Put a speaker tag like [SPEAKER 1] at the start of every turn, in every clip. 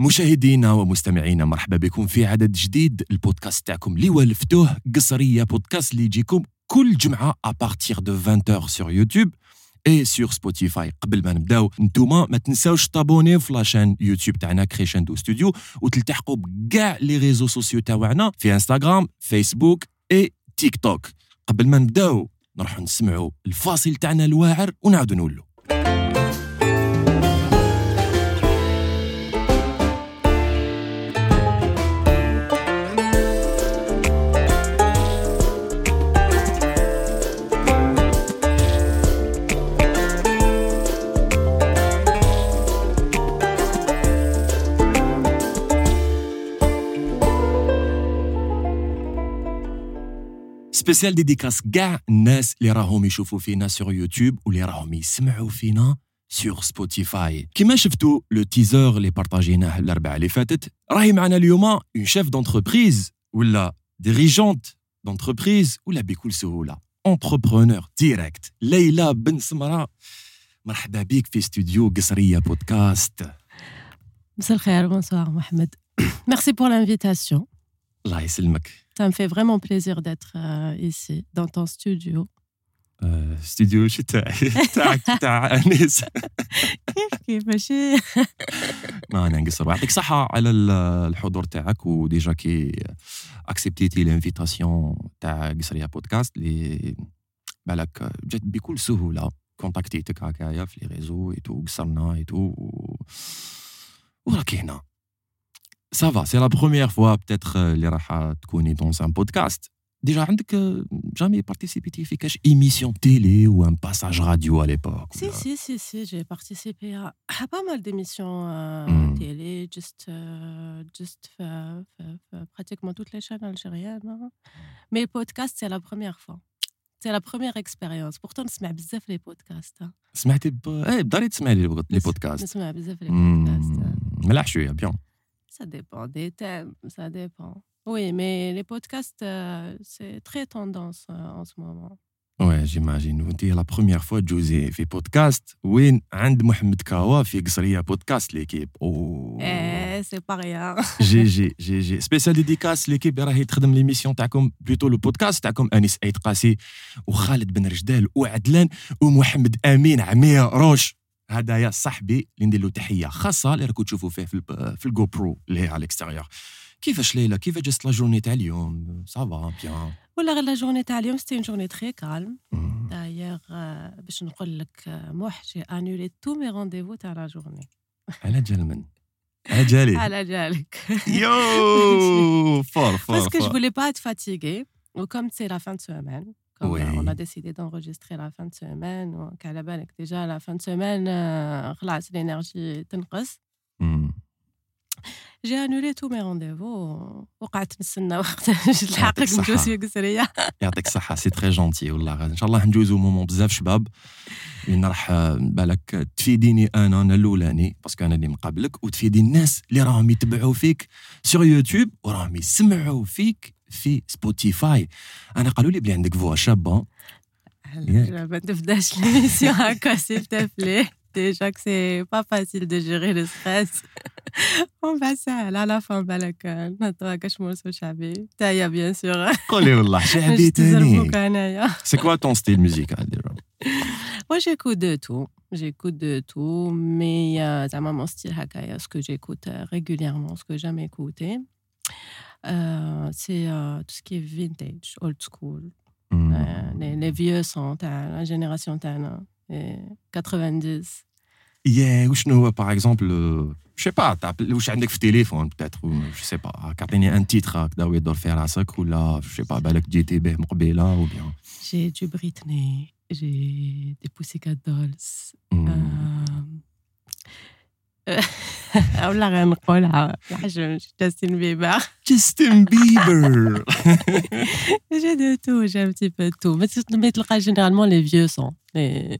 [SPEAKER 1] مشاهدينا ومستمعينا مرحبا بكم في عدد جديد البودكاست تاعكم اللي ولفتوه قصرية بودكاست اللي يجيكم كل جمعة ابارتيغ دو 20h سور يوتيوب اي سور سبوتيفاي قبل ما نبداو نتوما ما تنساوش تابوني في لاشين يوتيوب تاعنا كريشندو ستوديو وتلتحقوا بكاع لي ريزو سوسيو تاعنا في انستغرام فيسبوك اي تيك توك قبل ما نبداو نروحوا نسمعوا الفاصل تاعنا الواعر ونعاودوا نولوا سبيسيال ديديكاس كاع الناس اللي راهم يشوفوا فينا سور يوتيوب واللي راهم يسمعوا فينا سور سبوتيفاي كيما شفتوا لو تيزور اللي بارطاجيناه الاربعاء اللي فاتت راهي معنا اليوم اون شيف دونتربريز ولا ديريجونت دونتربريز ولا بكل سهوله انتربرونور ديريكت ليلى بن سمره مرحبا بك في استوديو قصريه بودكاست
[SPEAKER 2] مساء الخير بونسوار محمد ميرسي بور لانفيتاسيون Ça me fait vraiment plaisir d'être euh, ici, dans ton studio.
[SPEAKER 1] استوديو شو تاعي تاعك تاع انيس
[SPEAKER 2] كيف كيف ماشي
[SPEAKER 1] ما انا نقصر يعطيك صحه على ال- الحضور تاعك وديجا كي اكسبتيتي لانفيتاسيون تاع قصريه بودكاست اللي بالك جات بكل سهوله كونتاكتيتك هكايا في لي ريزو اي تو قصرنا اي تو وراكي هنا سافا سي لا بروميير فوا بتاتر اللي راح تكوني دون ان بودكاست ديجا عندك جامي بارتيسيبيتي في كاش ايميسيون تيلي ou un passage radio à l'époque
[SPEAKER 2] Si,
[SPEAKER 1] ولا-
[SPEAKER 2] si, si, si, j'ai participé à, à pas mal d'émissions euh,
[SPEAKER 1] Hmm.
[SPEAKER 2] télé, juste, euh, juste fait- fait- fait pratiquement toutes les chaînes algériennes. hein. Mais podcast, c'est la première fois. C'est la première expérience. Pourtant, نسمع بزاف les podcasts. hein.
[SPEAKER 1] سمعتي ب... ايه بداري تسمعي لي لي
[SPEAKER 2] نس-
[SPEAKER 1] بودكاست
[SPEAKER 2] نسمع بزاف les
[SPEAKER 1] مم،
[SPEAKER 2] podcasts. Ça dépend des thèmes, ça dépend. Oui, mais les podcasts, euh, c'est très tendance euh, en ce moment.
[SPEAKER 1] وي جيماجين وانت لا بروميير فوا تجوزي في بودكاست وين عند محمد كاوا في قصريه بودكاست ليكيب او
[SPEAKER 2] Eh, c'est pas rien.
[SPEAKER 1] جي جي جي جي سبيسيال ديديكاس ليكيب راهي تخدم ليميسيون تاعكم بلوتو لو بودكاست تاعكم انيس ايت قاسي وخالد بن رجدال وعدلان ومحمد امين عمية روش هدايا صاحبي اللي ندير له تحية خاصة اللي راكم تشوفوا فيه في, في الجو برو اللي هي على الاكستيريور. كيفاش ليلى؟ كيفاش جست لا جورني تاع اليوم؟ سافا بيان
[SPEAKER 2] ولا غير لا جورني تاع اليوم سيتي جورني تخي كالم دايوغ باش نقول لك موح جي انولي تو مي رونديفو تاع لا جورني
[SPEAKER 1] على جال من جالي.
[SPEAKER 2] على جالك. يو
[SPEAKER 1] فور
[SPEAKER 2] فور باسكو جو فولي با ات فاتيغي وكم سي لا فان سومان
[SPEAKER 1] Oui.
[SPEAKER 2] euh, on a décidé d'enregistrer la fin de semaine, la بالك déjà la fin de semaine, euh, خلاص l'énergie تنقص. J'ai annulé tous mes rendez-vous وقعدت نستنى وقت نلحقك ندوز. في قصرية.
[SPEAKER 1] يعطيك الصحة سي تري جونتي والله إن شاء الله نجوزو مومون بزاف شباب لأن راح آه، بالك تفيديني أنا أنا الأولاني باسكو أنا اللي مقابلك وتفيدي الناس اللي راهم يتبعوا فيك سور يوتيوب وراهم يسمعوا فيك في سبوتيفاي انا قالوا لي بلي عندك فوا شابه
[SPEAKER 2] هلا ما تبداش l'émission هكا s'il te plaît. Déjà que c'est pas facile de gérer le stress. On va ça à la fin بالك نهضروا هكا شموسو شعبي. تايا bien sûr.
[SPEAKER 1] قولي والله شعبي
[SPEAKER 2] باش تزربوك
[SPEAKER 1] تاني
[SPEAKER 2] انايا.
[SPEAKER 1] سي كوا تون ستيل ميوزيكال ديجا
[SPEAKER 2] Moi j'écoute de tout. J'écoute de tout, mais euh, زعما mon style هكايا ce que j'écoute euh, régulièrement, ce que j'aime écouter. Euh, c'est euh, tout ce qui est vintage, old school, euh, les, les vieux sons, تاع la génération تاعنا, les 90.
[SPEAKER 1] يا وشنو هو باغ اكزومبل جو با واش عندك في التليفون بتاتر جو سي با كعطيني ان تيتر هكذا يدور في راسك ولا جو با بالك جيتي به مقبله او بيان
[SPEAKER 2] J'ai du Britney, j'ai des Pussycat Dolls. Euh... ولا غنقولها الحجم جاستين بيبر
[SPEAKER 1] جاستن بيبر
[SPEAKER 2] J'ai de tout, j'ai un petit peu de tout. Mais tu mais tu généralement les vieux sons. Les...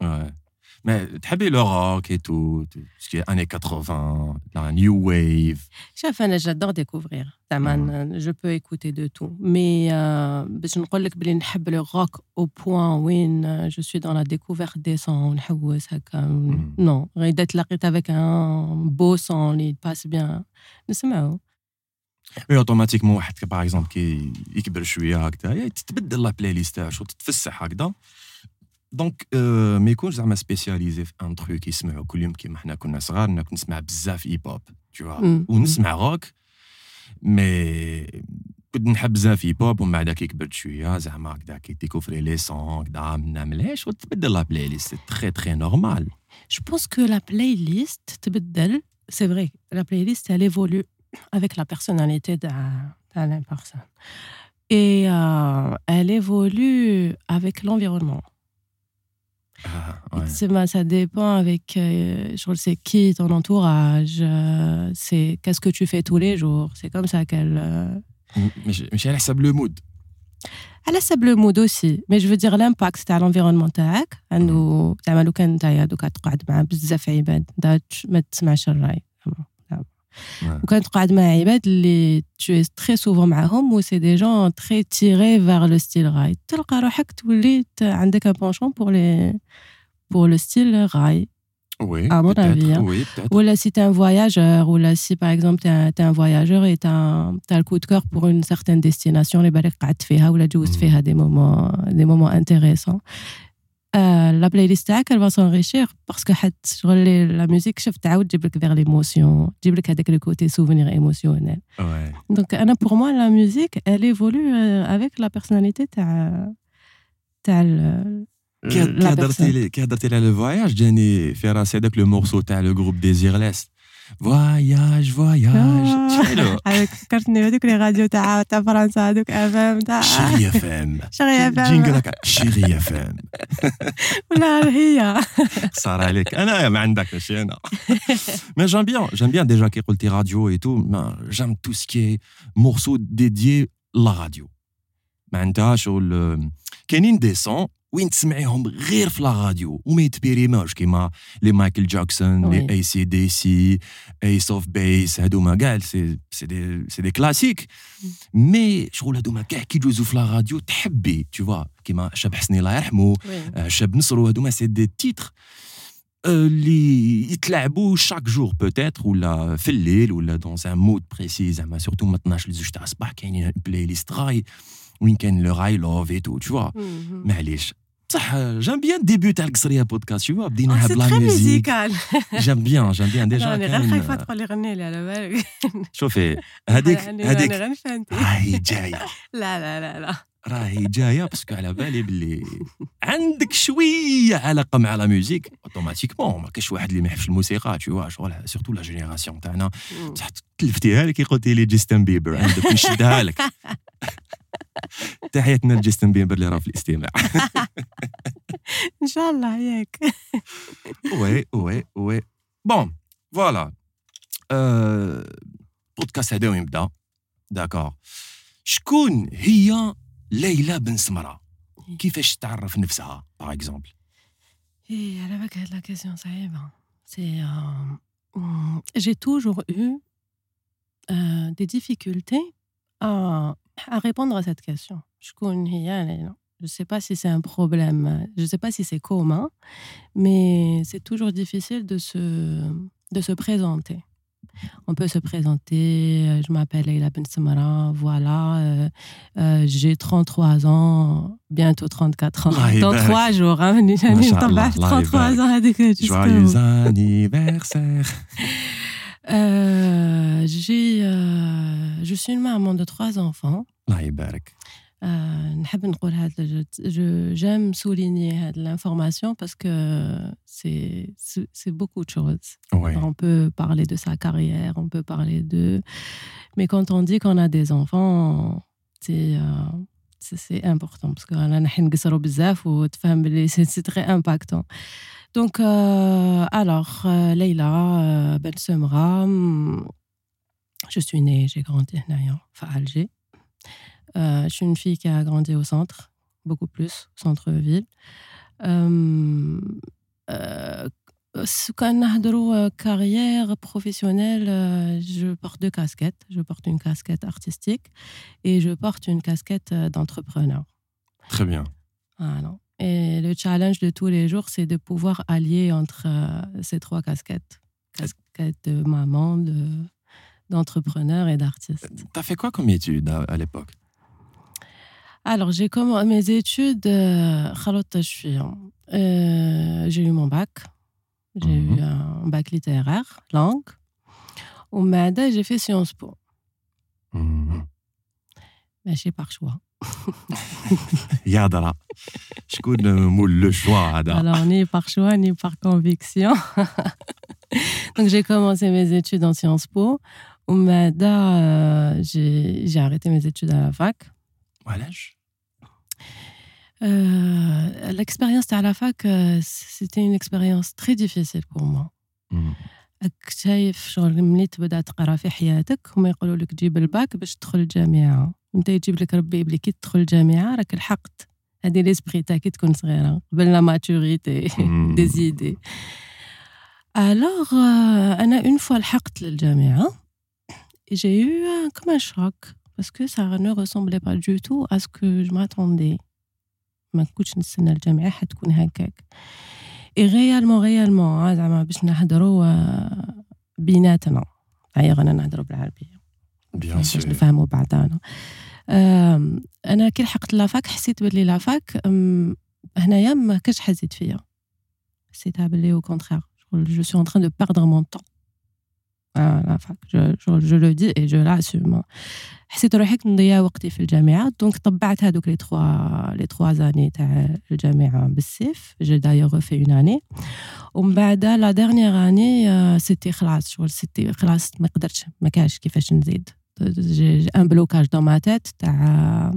[SPEAKER 1] Ouais. Mais تحبي le rock et tout, tout ce qui est années 80, la new wave.
[SPEAKER 2] j'adore découvrir. Je peux écouter de tout. Mais euh, je نقول لك بلي نحب le rock au point où euh, je suis dans la découverte des sons ونحوس هكا. Non, إذا تلاقيت avec un beau son il passe bien. نسمعه.
[SPEAKER 1] وي اوتوماتيكمون واحد باغ اكزومبل كي يكبر شويه هكذا تتبدل لا بلاي ليست تاعو تتفسح هكذا دونك ما يكونش زعما سبيسياليزي في ان تروك يسمعوا كل يوم كيما حنا كنا صغار انا كنت نسمع بزاف هيب هوب تو ونسمع روك مي كنت نحب بزاف هيب هوب ومن بعد كي كبرت شويه زعما هكذا كي ديكوفري لي سون هكذا منا مليش وتبدل لا بلاي ليست تري تري نورمال
[SPEAKER 2] جو بونس كو لا بلاي ليست تبدل سي فري لا بلاي ليست elle évolue avec la personnalité de, de la personne et euh, elle évolue avec l'environnement
[SPEAKER 1] ah,
[SPEAKER 2] ouais. ça dépend avec euh, c'est qui ton entourage, euh, c'est qu'est-ce que tu fais tous les jours. C'est comme ça qu'elle. Euh...
[SPEAKER 1] Mais, mais elle a le mood.
[SPEAKER 2] Elle a le mood aussi. Mais je veux dire l'impact c'est à l'environnement تاعك انه زعما لو كان نتايا دوكا تقعد مع بزاف عباد ما تسمعش الراي وكان تقعد مع عباد اللي tu es très souvent معاهم و سي دي جون très tirés vers le style راي تلقى روحك تولي عندك un penchant pour les pour le style rail.
[SPEAKER 1] Oui,
[SPEAKER 2] à mon avis.
[SPEAKER 1] Hein. Oui,
[SPEAKER 2] ou là, si tu es un voyageur, ou là, si par exemple, tu es, es, un voyageur et tu as, as, le coup de cœur pour une certaine destination, les balais ou là, tu as des moments, des moments intéressants. Euh, la playlist elle va s'enrichir parce que la musique chef تعاود تجيب لك vers l'émotion تجيب لك هذاك le côté souvenir émotionnel
[SPEAKER 1] ouais.
[SPEAKER 2] donc أنا pour moi la musique elle évolue euh, avec la personnalité تاع تاع
[SPEAKER 1] كي هضرتي كي هضرتي على الفواياج جاني في راسي هذاك لو مورسو تاع لو جروب ديزيرليس فواياج فواياج
[SPEAKER 2] حلو هذاك فكرتني بهذوك لي راديو تاع تاع فرنسا هذوك اف ام تاع
[SPEAKER 1] شيري اف ام
[SPEAKER 2] شيري اف ام
[SPEAKER 1] جينغ شيري اف ام
[SPEAKER 2] ولا هي
[SPEAKER 1] صار عليك انا ما عندك ماشي انا مي جام بيان جام بيان ديجا كي قلتي راديو اي تو جام تو سكي مورسو ديديي لا راديو معناتها شغل كاينين دي سون وين تسمعيهم غير في لا راديو وما يتبيريماوش كيما لي مايكل جاكسون لي اي سي دي سي ايس اوف بيس هادوما كاع سي سي دي سي دي كلاسيك مي شغل هادوما كاع كي يجوزو في لا راديو تحبي تو فوا كيما شاب حسني الله يرحمه شاب نصرو هادوما سي دي تيتر اللي يتلعبوا شاك جور بوتيتر ولا في الليل ولا دون ان مود بريسي زعما سورتو ما 12 لزوج تاع الصباح كاينين بلاي ليست غاي وين كان لو راي لوف اي تو تو فوا معليش بصح جام بيان ديبي تاع القصريه بودكاست شو بديناها بلا ميوزيك جام بيان جام بيان ديجا
[SPEAKER 2] كان غير خايفه تقول لي غني لي على بالك
[SPEAKER 1] شوفي هذيك هذيك راهي جاية.
[SPEAKER 2] لا لا لا لا.
[SPEAKER 1] راهي جاية باسكو على بالي باللي عندك شوية علاقة مع لا ميوزيك اوتوماتيكمون ما كاينش واحد اللي ما يحبش الموسيقى تو شغل سورتو لا جينيراسيون تاعنا. بصح تلفتيها لي كي قلتي لي جيستن بيبر عندك نشدها لك تحياتنا لجيستن بيبر اللي راه في الاستماع.
[SPEAKER 2] إن شاء الله ياك
[SPEAKER 1] وي وي وي. بون فوالا. بودكاست هذا يبدا داكور. شكون هي ليلى بن سمرة؟ كيفاش تعرف نفسها باغ اكزومبل
[SPEAKER 2] اي على بالك هاد لا كيسيون صعيبة. سي j'ai toujours eu euh, des difficultés à, à répondre à cette question. Je ne sais pas si c'est un problème, je ne sais pas si c'est commun, mais c'est toujours difficile de se, de se présenter. On peut se présenter, euh, je m'appelle Leila Ben Samara, voilà, euh, euh, j'ai 33 ans, bientôt 34 ans, dans trois jours, hein, 33 ans
[SPEAKER 1] Joyeux anniversaire
[SPEAKER 2] euh, j'ai, euh, je suis une maman de trois enfants. Euh, j'aime souligner l'information parce que c'est beaucoup de choses. On peut parler de sa carrière, on peut parler de... Mais quand on dit qu'on a des enfants, c'est c'est important parce que c'est très impactant. Donc, euh, alors, euh, Leïla euh, Ben hmm, je suis née, j'ai grandi à Alger. je suis une fille qui a grandi au centre, beaucoup plus, centre-ville. Quand on carrière professionnelle, je porte deux casquettes. Je porte une casquette artistique et je porte une casquette d'entrepreneur.
[SPEAKER 1] Très bien.
[SPEAKER 2] Voilà. Et le challenge de tous les jours, c'est de pouvoir allier entre ces trois casquettes. Casquette de maman, d'entrepreneur et d'artiste.
[SPEAKER 1] Tu as fait quoi comme études à, l'époque?
[SPEAKER 2] Alors, j'ai commencé mes études, euh, j'ai eu mon bac. J'ai eu mhm. un bac littéraire, langue. Au MADA, j'ai fait Sciences Po. Mmh. Mais c'est par choix.
[SPEAKER 1] Yadra. Je connais le choix.
[SPEAKER 2] Alors, ni par choix, ni par conviction. Donc, j'ai commencé mes études en Sciences Po. Au MADA, euh, j'ai arrêté mes études à la fac.
[SPEAKER 1] Voilà.
[SPEAKER 2] Euh, l'expérience à la fac, euh, c'était une expérience très difficile pour moi. راك شايف شغل ملي تبدا تقرأ في حياتك هما يقولوا لك جيب الباك باش تدخل الجامعة. وانت يجيب لك ربي بلي كي تدخل الجامعة راك لحقت. هذه ليسبري تاع كي تكون صغيرة قبل لا ماتوريتي دي زيدي الوغ أنا اون فوا لحقت للجامعة j'ai eu comme un choc parce que ça ne ressemblait pas du tout à ce que je m'attendais. ما كنتش نستنى الجامعة حتكون هكاك. إي ريالمون ريالمون زعما باش نهضروا بيناتنا. هيا غانا نهضروا بالعربية. باش نفهموا بعضانا أنا كي لحقت لافاك حسيت بلي لافاك هنايا ما كانش حزيت فيا. حسيتها بلي أو كونترير جو سو ان تران دو بيردر مون طون fac. Je, je, je, le dis et je l'assume. حسيت روحي نضيع وقتي في الجامعة دونك طبعت هذوك لي تخوا لي تخوا زاني تاع الجامعة بالسيف جي دايوغ في اون اني ومن بعد لا ديرنيير اني سيتي خلاص شغل سيتي خلاص ما قدرتش ما كاش كيفاش نزيد un blocage dans ma tête تاع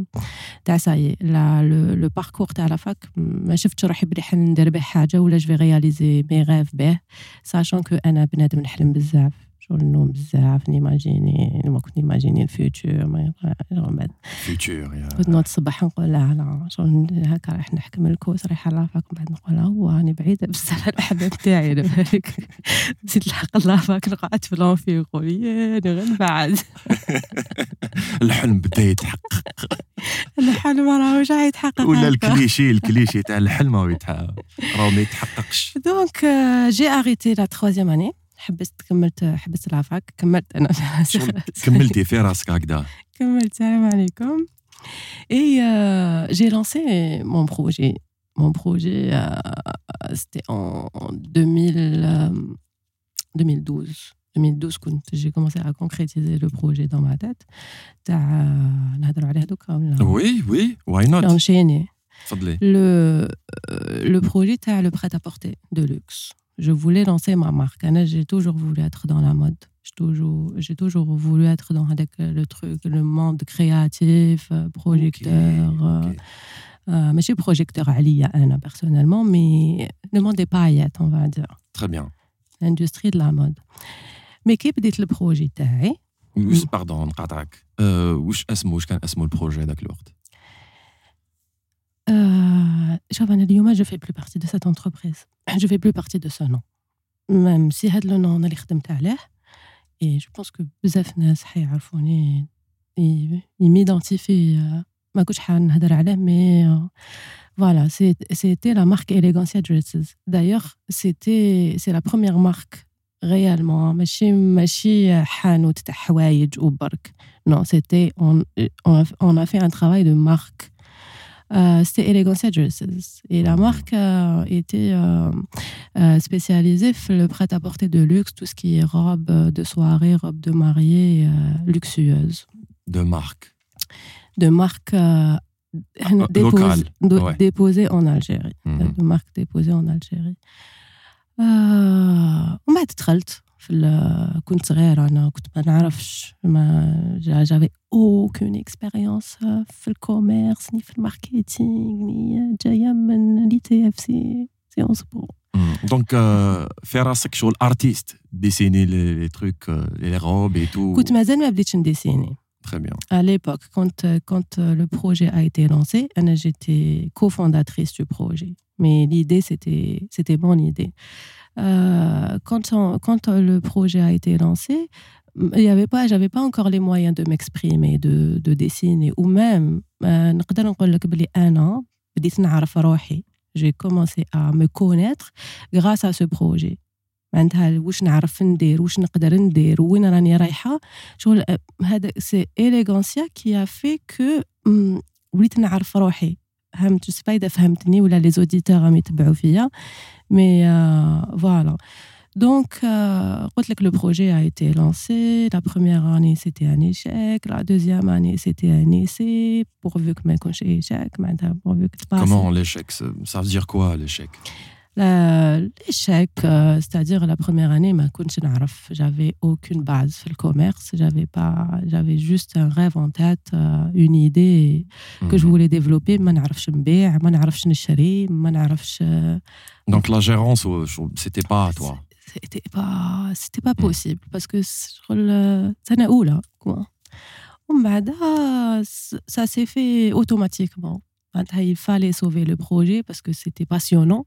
[SPEAKER 2] تاع ساي لا لو باركور تاع لا فاك ما شفتش روحي بلي حل ندير به حاجة ولا جو رياليزي مي غاف به ساشون كو أنا بنادم نحلم بزاف شغل النوم بزاف نيماجيني ما كنت نيماجيني الفيوتشر ما بعد.
[SPEAKER 1] فيوتشر
[SPEAKER 2] كنت نوض الصباح نقول لا لا شغل هكا رايح نحكم الكوس رايح لافاك من بعد نقول هو راني بعيدة بزاف على الأحباب تاعي على بالك نزيد لحق لافاك نقعد في لونفي يقول ياني غير بعد.
[SPEAKER 1] الحلم بدا يتحقق.
[SPEAKER 2] الحلم راهو راح يتحقق
[SPEAKER 1] ولا الكليشي الكليشي تاع الحلم راهو راهو ما يتحققش.
[SPEAKER 2] دونك جي اريتي لا تخوازيام اني حبست كملت حبست العفاك كملت انا
[SPEAKER 1] كملتي في راسك هكذا
[SPEAKER 2] كملت السلام عليكم اي جي لانسي مون بروجي mon projet euh, c'était en 2000 2012 2012 كنت j'ai commencé à concrétiser le projet dans ma tête تاع نهضروا عليه دوكا ولا
[SPEAKER 1] وي وي واي نوت
[SPEAKER 2] enchaîner
[SPEAKER 1] تفضلي
[SPEAKER 2] le le projet تاع le prêt à porter de luxe je voulais lancer ma marque. J'ai toujours voulu être dans la mode. J'ai toujours, j'ai toujours voulu être dans le truc, le monde créatif, euh, projecteur. Okay, euh, mais je suis projecteur Ali, personnellement, mais le monde est paillettes, on va dire.
[SPEAKER 1] Très bien.
[SPEAKER 2] L'industrie de la mode. Mais qui peut être le projet
[SPEAKER 1] Pardon, نقاطعك. واش اسمه واش كان اسمه البروجي ذاك الوقت؟
[SPEAKER 2] شوف انا اليوم جو في بلو بارتي دو سيت انتربريز جو في بلو بارتي دو سو نون ميم سي هاد لو نون انا اللي خدمت عليه اي جو بونس كو بزاف ناس حيعرفوني يميدونتيفي ما كنتش حنهضر عليه مي Voilà, c'était la marque Elegancia Dresses. D'ailleurs, c'était c'est la première marque réellement. ماشي ماشي حانوت تاع حوايج وبرك. Non, c'était on, on, a, on a fait un travail de marque euh, c'était Elegance Dresses. Et la mhm. marque euh, était euh, spécialisée le prêt-à-porter de luxe, tout ce qui est robe de soirée, robe de mariée, luxueuse.
[SPEAKER 1] De marque
[SPEAKER 2] De marque
[SPEAKER 1] ah,
[SPEAKER 2] déposée en Algérie. Mhm. De marque déposée en Algérie. On m'a في كنت صغيرة أنا كنت ما نعرفش ما جافي اوكون اكسبيريونس في الكوميرس ني في الماركتينغ ني جاية من لي تي اف سي سيونس بو
[SPEAKER 1] دونك في راسك شغل ارتيست ديسيني لي تروك لي روب اي تو
[SPEAKER 2] كنت مازال ما بديتش نديسيني
[SPEAKER 1] Très bien.
[SPEAKER 2] À l'époque, quand, quand le projet a été lancé, j'étais cofondatrice du projet. Mais l'idée, c'était, c'était mon idée. Euh, quand, quand le projet a été lancé, il y avait pas j'avais pas encore les moyens de m'exprimer de, de dessiner ou même نقدر نقول لك بلي انا بديت نعرف روحي j'ai commencé à me connaître grâce à ce projet معناتها واش نعرف ندير واش نقدر ندير وين راني رايحه شغل هذا سي اليغانسيا كي ا في كو وليت نعرف روحي فهمت جو سي اذا فهمتني ولا لي زوديتور راهم يتبعوا فيا مي فوالا Donc, euh, le projet a été lancé. La première année, c'était un échec. La deuxième année, c'était un essai. Pourvu que mes échec.
[SPEAKER 1] Comment l'échec Ça veut dire quoi, l'échec
[SPEAKER 2] l'échec, euh, c'est-à-dire la première année, j'avais aucune base sur le commerce, j'avais pas, j'avais juste un rêve en tête, euh, une idée que je mhm. voulais développer,
[SPEAKER 1] Donc la gérance, c'était pas à toi?
[SPEAKER 2] C'était pas, c'était pas mhm. possible parce que ça n'a où là? Quoi? Oh, ça s'est fait automatiquement. Il fallait sauver le projet parce que c'était passionnant.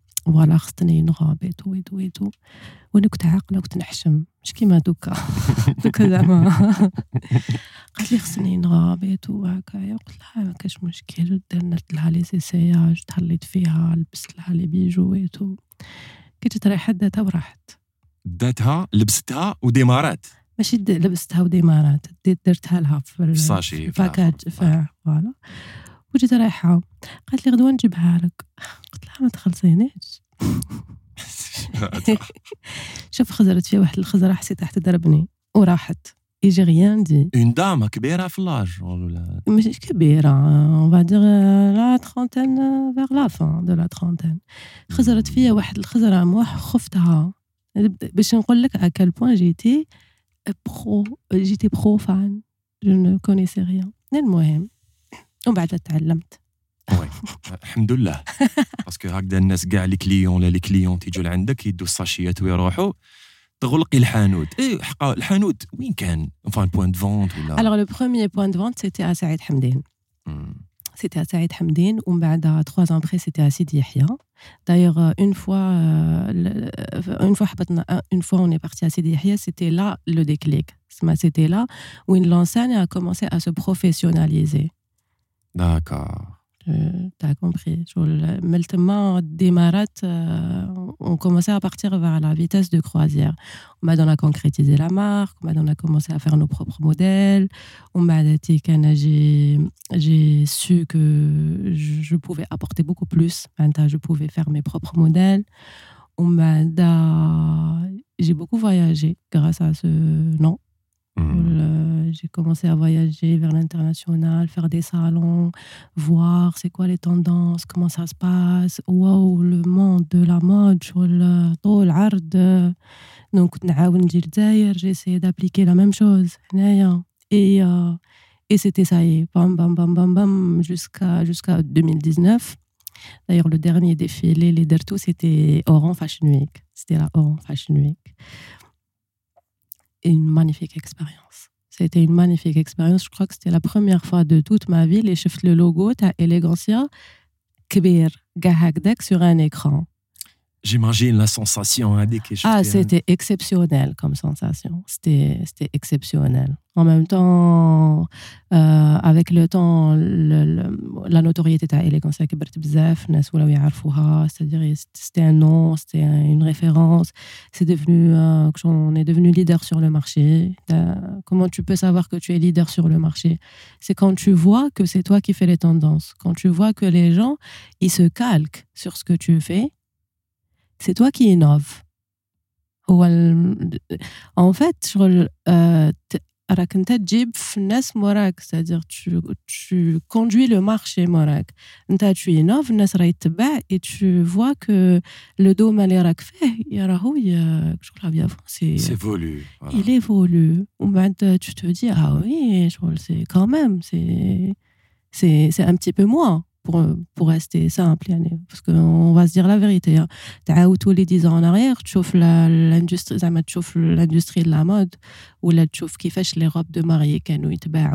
[SPEAKER 2] فوالا خصني نغابط ويت ويتو وأنا كنت عاقلة كنت نحشم. مش كيما دوكا. دوكا زعما. قالت لي خصني نغابط وهكايا. قلت لها ما كاش مشكل. درت لها لي سيسياج تهليت فيها لبست لها لي بيجو ويتو كي جات رايحه داتها وراحت.
[SPEAKER 1] داتها لبستها وديمارات؟
[SPEAKER 2] ماشي لبستها وديمارات. درتها لها في
[SPEAKER 1] الساشي
[SPEAKER 2] فوالا. وجيت رايحة. قالت لي غدوة نجيبها لك. قلت لها ما تخلصينيش. شوف خزرت فيها واحد الخزرة حسيتها تضربني وراحت. يجي غيان دي.
[SPEAKER 1] اون دام كبيرة في لاج ولا؟
[SPEAKER 2] ماشي كبيرة. اون فا دير لا ترونتين فيغ لا فان دو لا ترونتين خزرت فيا واحد الخزرة موح خفتها. باش نقول لك quel point j'étais pro j'étais pro fan je ne connaissais rien. المهم ومن بعد تعلمت
[SPEAKER 1] الحمد لله. باسكو هكذا الناس كاع لي كليون ولا لي كليون تيجوا لعندك يدوا الساشيات ويروحوا. تغلقي الحانوت. اي حقا الحانوت وين كان؟ فان بوينت فونت ولا؟
[SPEAKER 2] الوغ لو بروميي بوينت فونت سيتي ا سعيد حمدين سيتي ا سعيد حمدين ومن بعد 3 ans après سيتي à سيدي يحيى دايوغ اون فوا اون فوا حبطنا اون فوا on est parti سيدي يحيى سيتي لا لو ديكليك سما سيتي لا وين une ا كومونسي ا سو se
[SPEAKER 1] D'accord.
[SPEAKER 2] Euh, tu as compris. Maintenant, démarrat, euh, on commençait à partir vers la vitesse de croisière. On m'a donné à concrétiser la marque, on m'a a commencé à faire nos propres modèles. On m'a dit j'ai su que je pouvais apporter beaucoup plus. Je pouvais faire mes propres modèles. On m'a j'ai beaucoup voyagé grâce à ce nom. Mmh. J'ai commencé à voyager vers l'international, faire des salons, voir c'est quoi les tendances, comment ça se passe. Waouh, le monde de la mode, donc j'ai essayé d'appliquer la même chose. Et, euh, et c'était ça bam, bam, bam, bam, bam, jusqu'à jusqu'à 2019. D'ailleurs, le dernier défilé, les Derto, c'était Oran Fashion Week. C'était la Oran Fashion Week une magnifique expérience. C'était une magnifique expérience. Je crois que c'était la première fois de toute ma vie. Les chefs le logo, tu as Elegancia, Kbir, Gahagdek sur un écran.
[SPEAKER 1] J'imagine la sensation hein,
[SPEAKER 2] Ah, c'était exceptionnel comme sensation. C'était exceptionnel. En même temps, euh, avec le temps, la notoriété de l'élégance a c'est-à-dire c'était un nom, c'était une référence. C'est devenu, euh, on est devenu leader sur le marché. Euh, comment tu peux savoir que tu es leader sur le marché? C'est quand tu vois que c'est toi qui fais les tendances, quand tu vois que les gens, ils se calquent sur ce que tu fais c'est toi qui innoves. En fait, راك انت تجيب في الناس موراك c'est-à-dire tu tu conduis le marché موراك انت tu innoves الناس راهي تتبع et tu vois que le domaine اللي راك فيه راهو شغل
[SPEAKER 1] c'est c'est évolue
[SPEAKER 2] voilà. il évolue ومن tu te dis ah oui c'est quand même c'est c'est c'est un petit peu moins pour, pour rester simple. Parce qu'on va se dire la vérité. Tu as tous les 10 ans en arrière, tu chauffes l'industrie de la mode, ou là, tu chauffes qui fait les robes de mariée,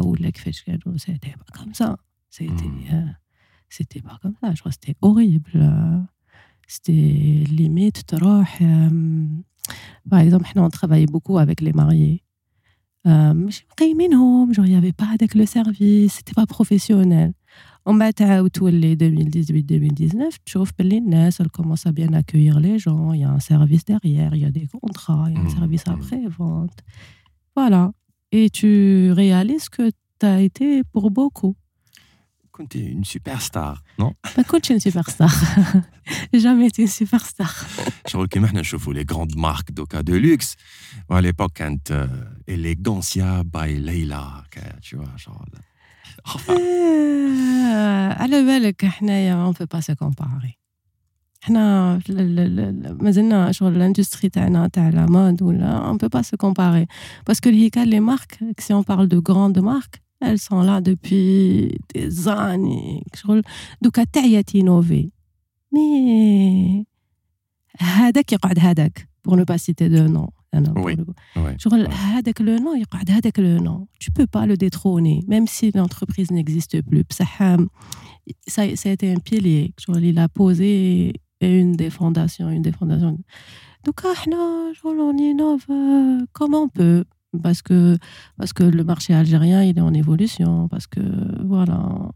[SPEAKER 2] ou c'était pas comme ça. C'était hmm. euh, c'était pas comme ça. Je crois que c'était horrible. C'était limite. Euh, par exemple, on travaillait beaucoup avec les mariés. Euh, genre, il n'y avait pas avec le service, c'était pas professionnel. On va les 2018-2019, tu que les gens commencent à bien accueillir les gens. Il y a un service derrière, il y a des contrats, il y a un mmh, service mmh. après-vente. Voilà. Et tu réalises que tu as été pour beaucoup.
[SPEAKER 1] Quand tu es une superstar, non?
[SPEAKER 2] Quand tu es une superstar. Jamais été une superstar.
[SPEAKER 1] Je vois que maintenant, je vois les grandes marques de luxe. À l'époque, quand euh, Elegancia by Leila, tu vois, genre.
[SPEAKER 2] على بالك حنايا ما peut pas se comparer حنا مازلنا شغل الاندستري تاعنا تاع لا مود ولا on peut pas se comparer parce que الهيكل les marques si on parle de grandes marques elles sont là depuis des années شغل دوكا تعيا تينوفي مي هذاك يقعد هذاك pour ne pas citer de nom
[SPEAKER 1] oui.
[SPEAKER 2] le nom, le nom. Tu peux pas le détrôner, même si l'entreprise n'existe plus. Ça, ça a été un pilier. Il a posé une des fondations, une des fondations. Donc, on innove comme on peut. Parce que, parce que le marché algérien, il est en évolution. Parce que, voilà.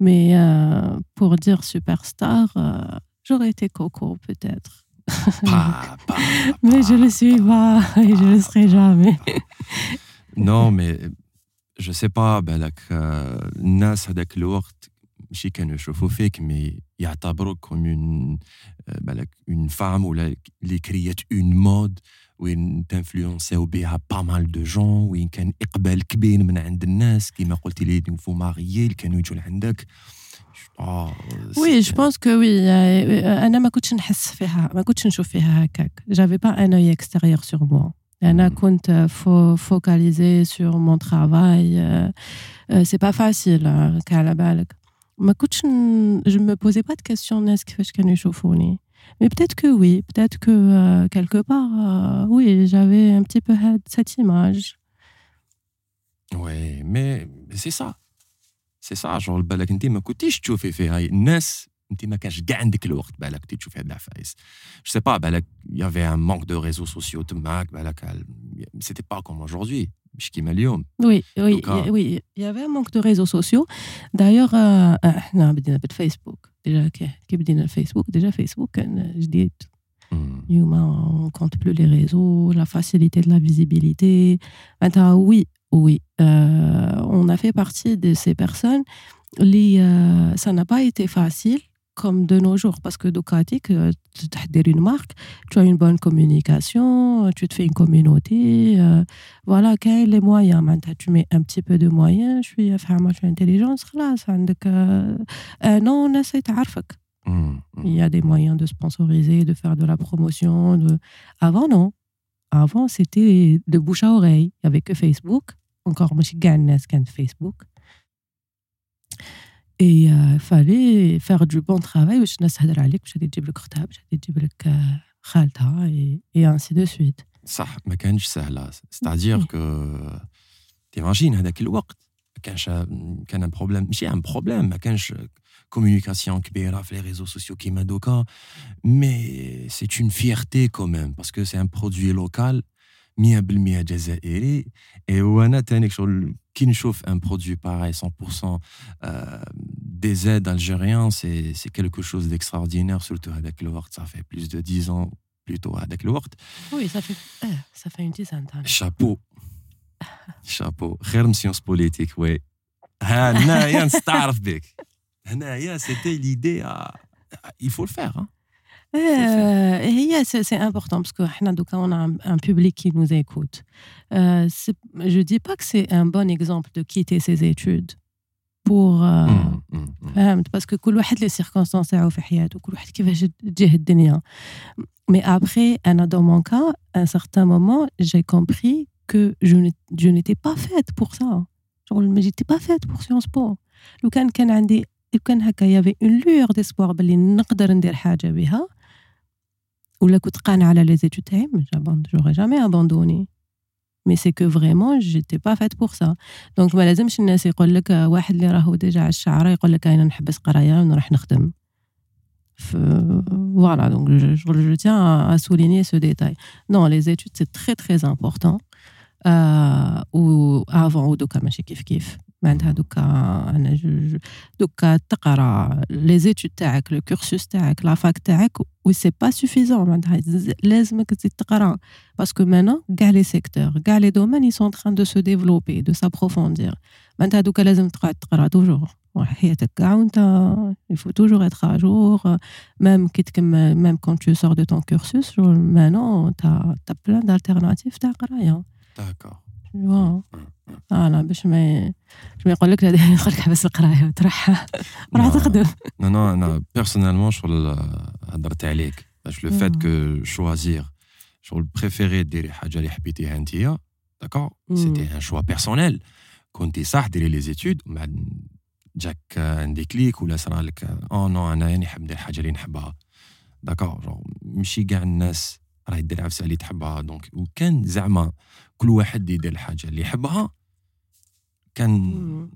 [SPEAKER 2] Mais euh, pour dire superstar, euh, j'aurais été Coco, peut-être. mais je ne le suis pas et je ne le serai jamais.
[SPEAKER 1] non, mais je sais pas, بالك الناس هذاك الوقت ماشي كانوا يشوفوا فيك مي يعتبروك كوم اون بالك اون فام ولا اللي كريات اون مود وين تنفلونسيو بها با مال دو جون وين كان اقبال كبير من عند الناس كيما قلتي لي فو ماريي اللي كانوا يجوا لعندك
[SPEAKER 2] Oh, oui, je pense que oui. أنا ما كنتش نحس فيها ما كنتش نشوف فيها هكاك. J'avais pas un œil extérieur sur moi. أنا كنت focalisée sur mon travail. C'est pas facile كعلى بالك. ما كنتش je me posais pas de questions الناس كيفاش كانوا يشوفوني. Mais peut-être que oui, peut-être que euh, quelque part, euh, oui, j'avais un petit peu cette image.
[SPEAKER 1] Oui, mais c'est ça. سي سا شغل بالك انت ما كنتيش تشوفي في هاي الناس انت ما كانش كاع عندك الوقت بالك تشوفي هاد العفايس جو سي با بالك يافي ان مونك دو ريزو سوسيو تماك بالك سيتي با كوم اجوردي مش كيما اليوم
[SPEAKER 2] وي وي وي يافي ان مونك دو ريزو سوسيو دايوغ احنا بدينا بالفيسبوك ديجا كي بدينا الفيسبوك ديجا فيسبوك كان جديد اليوم on compte plus les réseaux la facilité de la visibilité maintenant oui oui, euh, on a fait partie de ces personnes. Euh, ça n'a pas été facile comme de nos jours parce que Ducati, tu as une marque, tu as une bonne communication, tu te fais une communauté. Euh, voilà, quels les moyens? Maintenant, tu mets un petit peu de moyens, je suis, enfin, moi, je suis intelligence, là, non, on essaie de mmh, mmh. Il y a des moyens de sponsoriser, de faire de la promotion. De... Avant, non. Avant, c'était de bouche à oreille. Il n'y avait que Facebook encore ماشي كاع الناس كانت فيسبوك اي فالي فيغ دو بون ترافاي باش الناس تهضر عليك باش غادي تجيب لك اختها باش غادي تجيب لك خالتها اي انسي دو سويت
[SPEAKER 1] صح ما كانش سهله ستادير كو تيماجين هذاك الوقت ما كانش كان ان بروبليم ماشي ان بروبليم ما كانش كوميونيكاسيون كبيره في لي ريزو سوسيو كيما دوكا مي سي اون فيرتي كوميم باسكو سي ان برودوي لوكال 100% جزائري وانا تاني شغل كي نشوف ان برودوي باراي 100% des aides algériens c'est c'est quelque chose d'extraordinaire surtout avec le وقت ça fait plus de 10 ans plutôt avec le وقت
[SPEAKER 2] oui ça fait ça fait une dizaine d'années
[SPEAKER 1] chapeau chapeau خير من سيونس بوليتيك وي هنايا نستعرف بك هنايا c'était l'idée il faut le faire hein
[SPEAKER 2] Euh, c'est important parce que on a un, public qui nous écoute. Euh, je ne dis pas que c'est un bon exemple de quitter ses études pour euh, mm, mm, mm. parce que كل واحد les circonstances تاعو في حياته كل واحد كيفاش تجيه الدنيا mais après dans mon cas à un certain moment j'ai compris que je n'étais pas faite pour ça genre je n'étais pas faite pour Sciences Po لو كان كان عندي لو كان هكا يافي اون لور ديسبوار باللي نقدر ندير حاجه بها ولا كنت قانعه على لي زيتود تاعي جوغي جامي اباندوني مي سي كو فريمون جيتي با فات بور سا دونك ما لازمش الناس يقول لك واحد اللي راهو ديجا على الشعره يقول لك انا نحبس قرايه ونروح نخدم voilà donc je, je, je tiens à, à souligner ce détail non les études c'est très très important euh, ou avant ou دوكا ماشي كيف كيف معناتها دوكا انا دوكا تقرا لي زيتود تاعك لو كورسوس تاعك لا فاك تاعك ou c'est pas suffisant parce que maintenant les secteurs les domaines ils sont en train de se développer de s'approfondir. Toujours. Il faut toujours être à jour. Même quand tu sors de ton cursus maintenant tu as, plein d'alternatives hein. d'accord. Wow.
[SPEAKER 1] داكور
[SPEAKER 2] فوالا باش ما باش ما يقول لك يقول لك حبس القراية وتروح. راح تخدم
[SPEAKER 1] نو نو أنا بيرسونيلمون شغل هضرت عليك باش لو فات كو شوازير شغل بريفيري ديري حاجة اللي حبيتيها انت داكور سيتي ان شوا بيرسونيل كنتي صح ديري لي زيتود ومن بعد جاك ان ديكليك ولا صرا لك أو نو أنا يعني نحب ندير حاجة اللي نحبها داكور ماشي كاع الناس راهي دير عفسه اللي تحبها دونك وكان زعما كل واحد يدير الحاجة اللي يحبها كان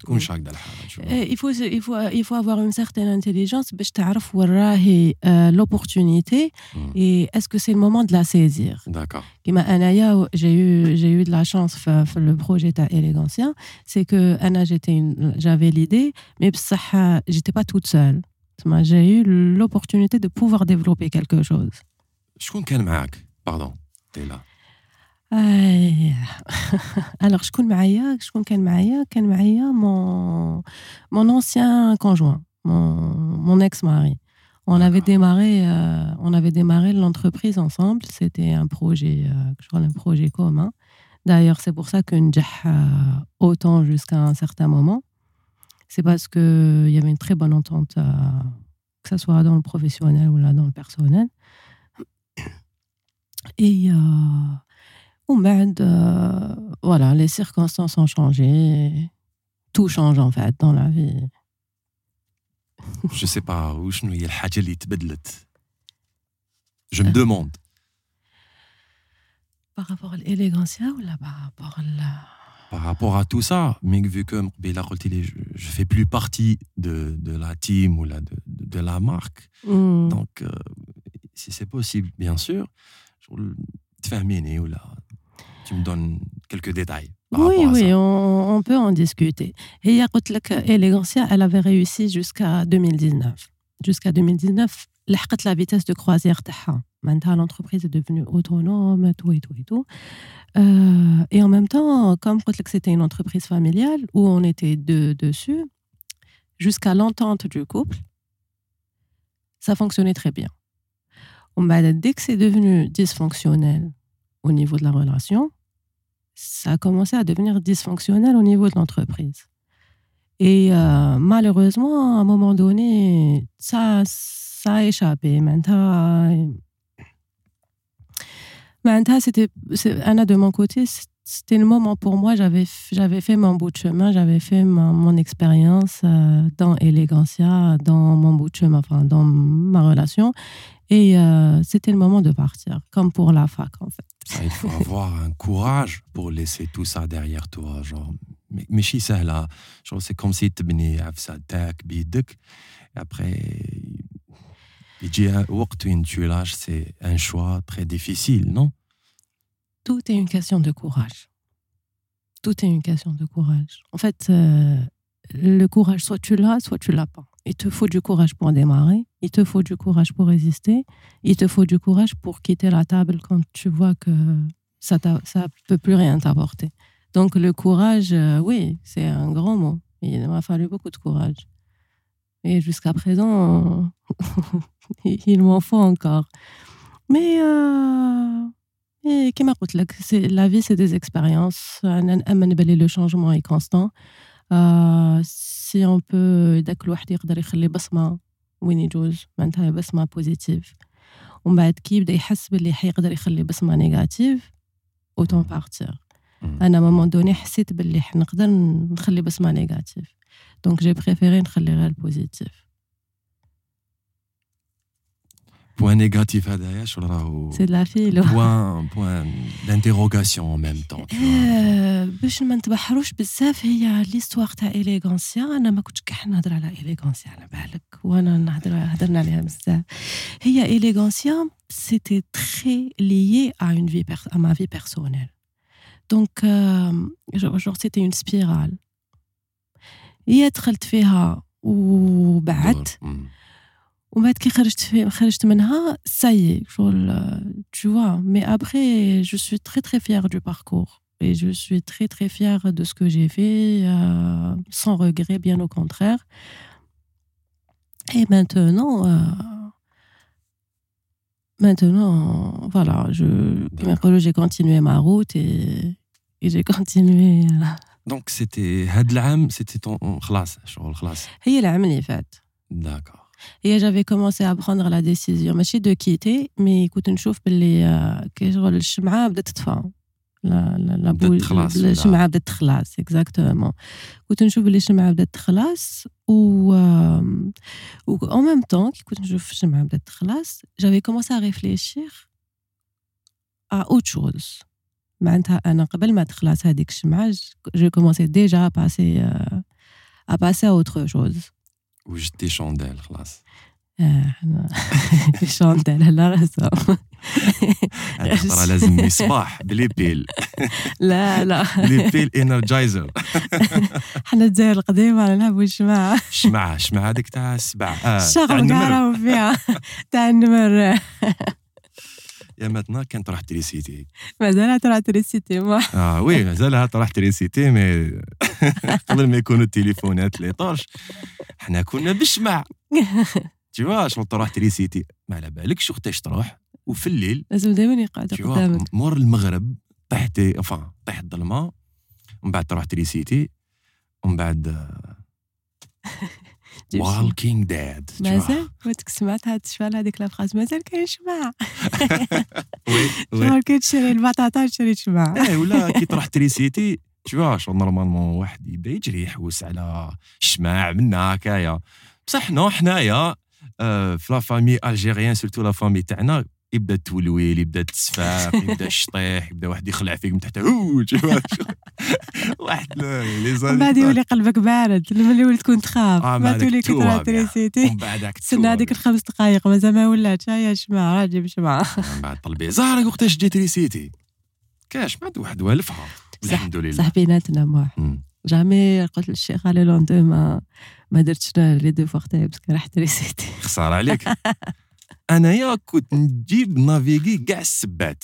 [SPEAKER 1] تكونش هكذا الحاله
[SPEAKER 2] il faut il faut il faut avoir une certaine intelligence باش تعرف وين راهي l'opportunité et est-ce que c'est le moment de la saisir
[SPEAKER 1] d'accord
[SPEAKER 2] كيما انايا j'ai eu j'ai eu de la chance في, في le projet تاع Elegancia c'est que انا j'étais une j'avais l'idée mais بصح j'étais pas toute seule j'ai eu l'opportunité de pouvoir développer quelque chose
[SPEAKER 1] شكون كان معاك pardon t'es là
[SPEAKER 2] alors شكون معايا شكون كان معايا كان معايا mon mon ancien conjoint mon mon ex-mari on avait démarré euh, on avait démarré l'entreprise ensemble c'était un projet euh, un projet commun d'ailleurs c'est pour ça que نجح autant jusqu'à un certain moment c'est parce que il y avait une très bonne entente que ce soit dans le professionnel ou là dans le personnel et euh, euh, voilà, les circonstances ont changé. Tout change en fait dans la vie.
[SPEAKER 1] Je sais pas où je Je me demande.
[SPEAKER 2] Par rapport à l'élégancia ou là par rapport à
[SPEAKER 1] Par rapport à tout ça, mais vu que je, je fais plus partie de, de la team ou de, la marque, hmm. donc euh, si c'est possible, bien sûr, ou là, tu me donnes quelques détails.
[SPEAKER 2] oui, oui, on, on, peut en discuter. Et Elegancia, elle avait réussi jusqu'à 2019. Jusqu'à 2019, la vitesse de croisière Maintenant, l'entreprise est devenue autonome, tout et tout et tout. Euh, et en même temps, comme c'était une entreprise familiale où on était deux dessus, jusqu'à l'entente du couple, ça fonctionnait très bien. Dès que c'est devenu dysfonctionnel au niveau de la relation, ça a commencé à devenir dysfonctionnel au niveau de l'entreprise. Et euh, malheureusement, à un moment donné, ça, ça a échappé. Maintenant, c'était, Anna, de mon côté, c'était le moment pour moi. J'avais, j'avais fait mon bout de chemin, j'avais fait mon expérience euh, dans Elegancia, dans mon bout de chemin, enfin, dans ma relation. Et euh, c'était le moment de partir, comme pour la fac, en fait.
[SPEAKER 1] il faut avoir un courage pour laisser tout ça derrière toi. Genre, mais ça là, c'est comme si tu venais à ça, bidek. Et après, tu lâches, c'est un choix très difficile, non?
[SPEAKER 2] Tout est une question de courage. Tout est une question de courage. En fait, euh, le courage, soit tu l'as, soit tu l'as pas. Il te faut du courage pour démarrer, il te faut du courage pour résister, il te faut du courage pour quitter la table quand tu vois que ça ne peut plus rien t'apporter. Donc le courage, euh, oui, c'est un grand mot. Il m'a fallu beaucoup de courage. Et jusqu'à présent, il m'en faut encore. Mais, euh, et, la vie, c'est des expériences. Le changement est constant. Si on peut, dès que l'on يقدر يخلي بصمة وين يجوز معناتها بصمة بوزيتيف ومن بعد كي يبدأ يحس باللي حيقدر يخلي بصمة نيجاتيف اوتون بارتير أنا مومون دوني حسيت باللي نقدر نخلي بصمة نيجاتيف دونك جي بريفيري نخلي غير البوزيتيف
[SPEAKER 1] point négatif هذايا شو راهو
[SPEAKER 2] سي لا فيلو
[SPEAKER 1] بوان بوان دانتيروغاسيون ان ميم طون
[SPEAKER 2] باش ما نتبحروش بزاف هي ليستوار تاع اليغانسيا انا ما كنتش كاع نهضر على اليغانسيا على بالك وانا نهضر هضرنا عليها بزاف هي اليغانسيا سيتي تري ليي ا اون في ا ما في بيرسونيل دونك جور سيتي اون سبيرال هي دخلت فيها وبعدت ومن بعد كي خرجت في خرجت منها ساي شغل tu vois mais après je suis très très fière du parcours et je suis très très fière de ce que j'ai fait euh, sans regret bien au contraire et maintenant euh, maintenant voilà je j'ai continué ma route et, et j'ai continué euh,
[SPEAKER 1] donc c'était هاد العام c'était ton خلاص شغل خلاص
[SPEAKER 2] هي العام اللي فات
[SPEAKER 1] d'accord
[SPEAKER 2] et j'avais commencé à prendre la décision ماشي de quitter mais كنت نشوف باللي كيشغل الشمعة بدات تطفى لا لا لا الشمعة بدات تخلاص اكزاكتومون كنت نشوف باللي الشمعة بدات تخلاص و و en même temps كي كنت نشوف الشمعة بدات تخلاص j'avais commencé à réfléchir à autre chose معناتها انا قبل ما تخلص هذيك الشمعة j'ai commencé déjà à passer à passer à autre chose
[SPEAKER 1] وجدتي شونديل خلاص؟
[SPEAKER 2] شونديل لا رسم.
[SPEAKER 1] خطرة لازم مصباح بلي بيل.
[SPEAKER 2] لا لا.
[SPEAKER 1] بلي بيل إنرجايزر.
[SPEAKER 2] حنا الجزائر القديمة نلعبوا الشمعة
[SPEAKER 1] الشمعة الشمعة هذيك تاع السبع
[SPEAKER 2] الشغل كاع فيها. تاع النمر.
[SPEAKER 1] يا ماتنا كانت تروح تريسيتي
[SPEAKER 2] مازالها تروح تريسيتي
[SPEAKER 1] آه وي مازالها تروح تريسيتي مي قبل ما يكونوا التليفونات لي طرش حنا كنا بالشمع تي فوا شغل تروح تريسيتي ما على بالكش وقتاش تروح وفي الليل
[SPEAKER 2] لازم دائما يقعد قدامك
[SPEAKER 1] مور المغرب طيحتي افا طيح الظلمة ومن بعد تروح تريسيتي ومن بعد والكينج داد
[SPEAKER 2] مازال كنت سمعت هاد الشوال هذيك لافراز مازال كاين شمع
[SPEAKER 1] وي
[SPEAKER 2] شغل كي تشري البطاطا تشري شمع
[SPEAKER 1] إيه ولا كي تروح تريسيتي تو شغل نورمالمون واحد يبدا يجري يحوس على الشماع منا هكايا بصح نو حنايا في لا فامي الجيريان سورتو لا فامي تاعنا يبدا التولويل يبدا التصفاق يبدا الشطيح يبدا واحد يخلع فيك من تحت. واحد
[SPEAKER 2] لي من بعد يولي قلبك بارد ملي وليت تكون تخاف. ما تولي كثر تريسيتي
[SPEAKER 1] ومن بعد
[SPEAKER 2] تسنى هذيك الخمس دقائق مازال ما ولاتش هيا شمع راه جيب شمعة.
[SPEAKER 1] من بعد طلبي. زهرة وقتاش جيت ريسيتي كاش بعد واحد والفها. الحمد لله.
[SPEAKER 2] صح بيناتنا موح جامي قلت للشيخ على لوندو ما ما درتش لي دو فوق تاعي باسكو رحت ريسيتي
[SPEAKER 1] خسارة عليك. أنايا كنت نجيب نافيغي كاع السبات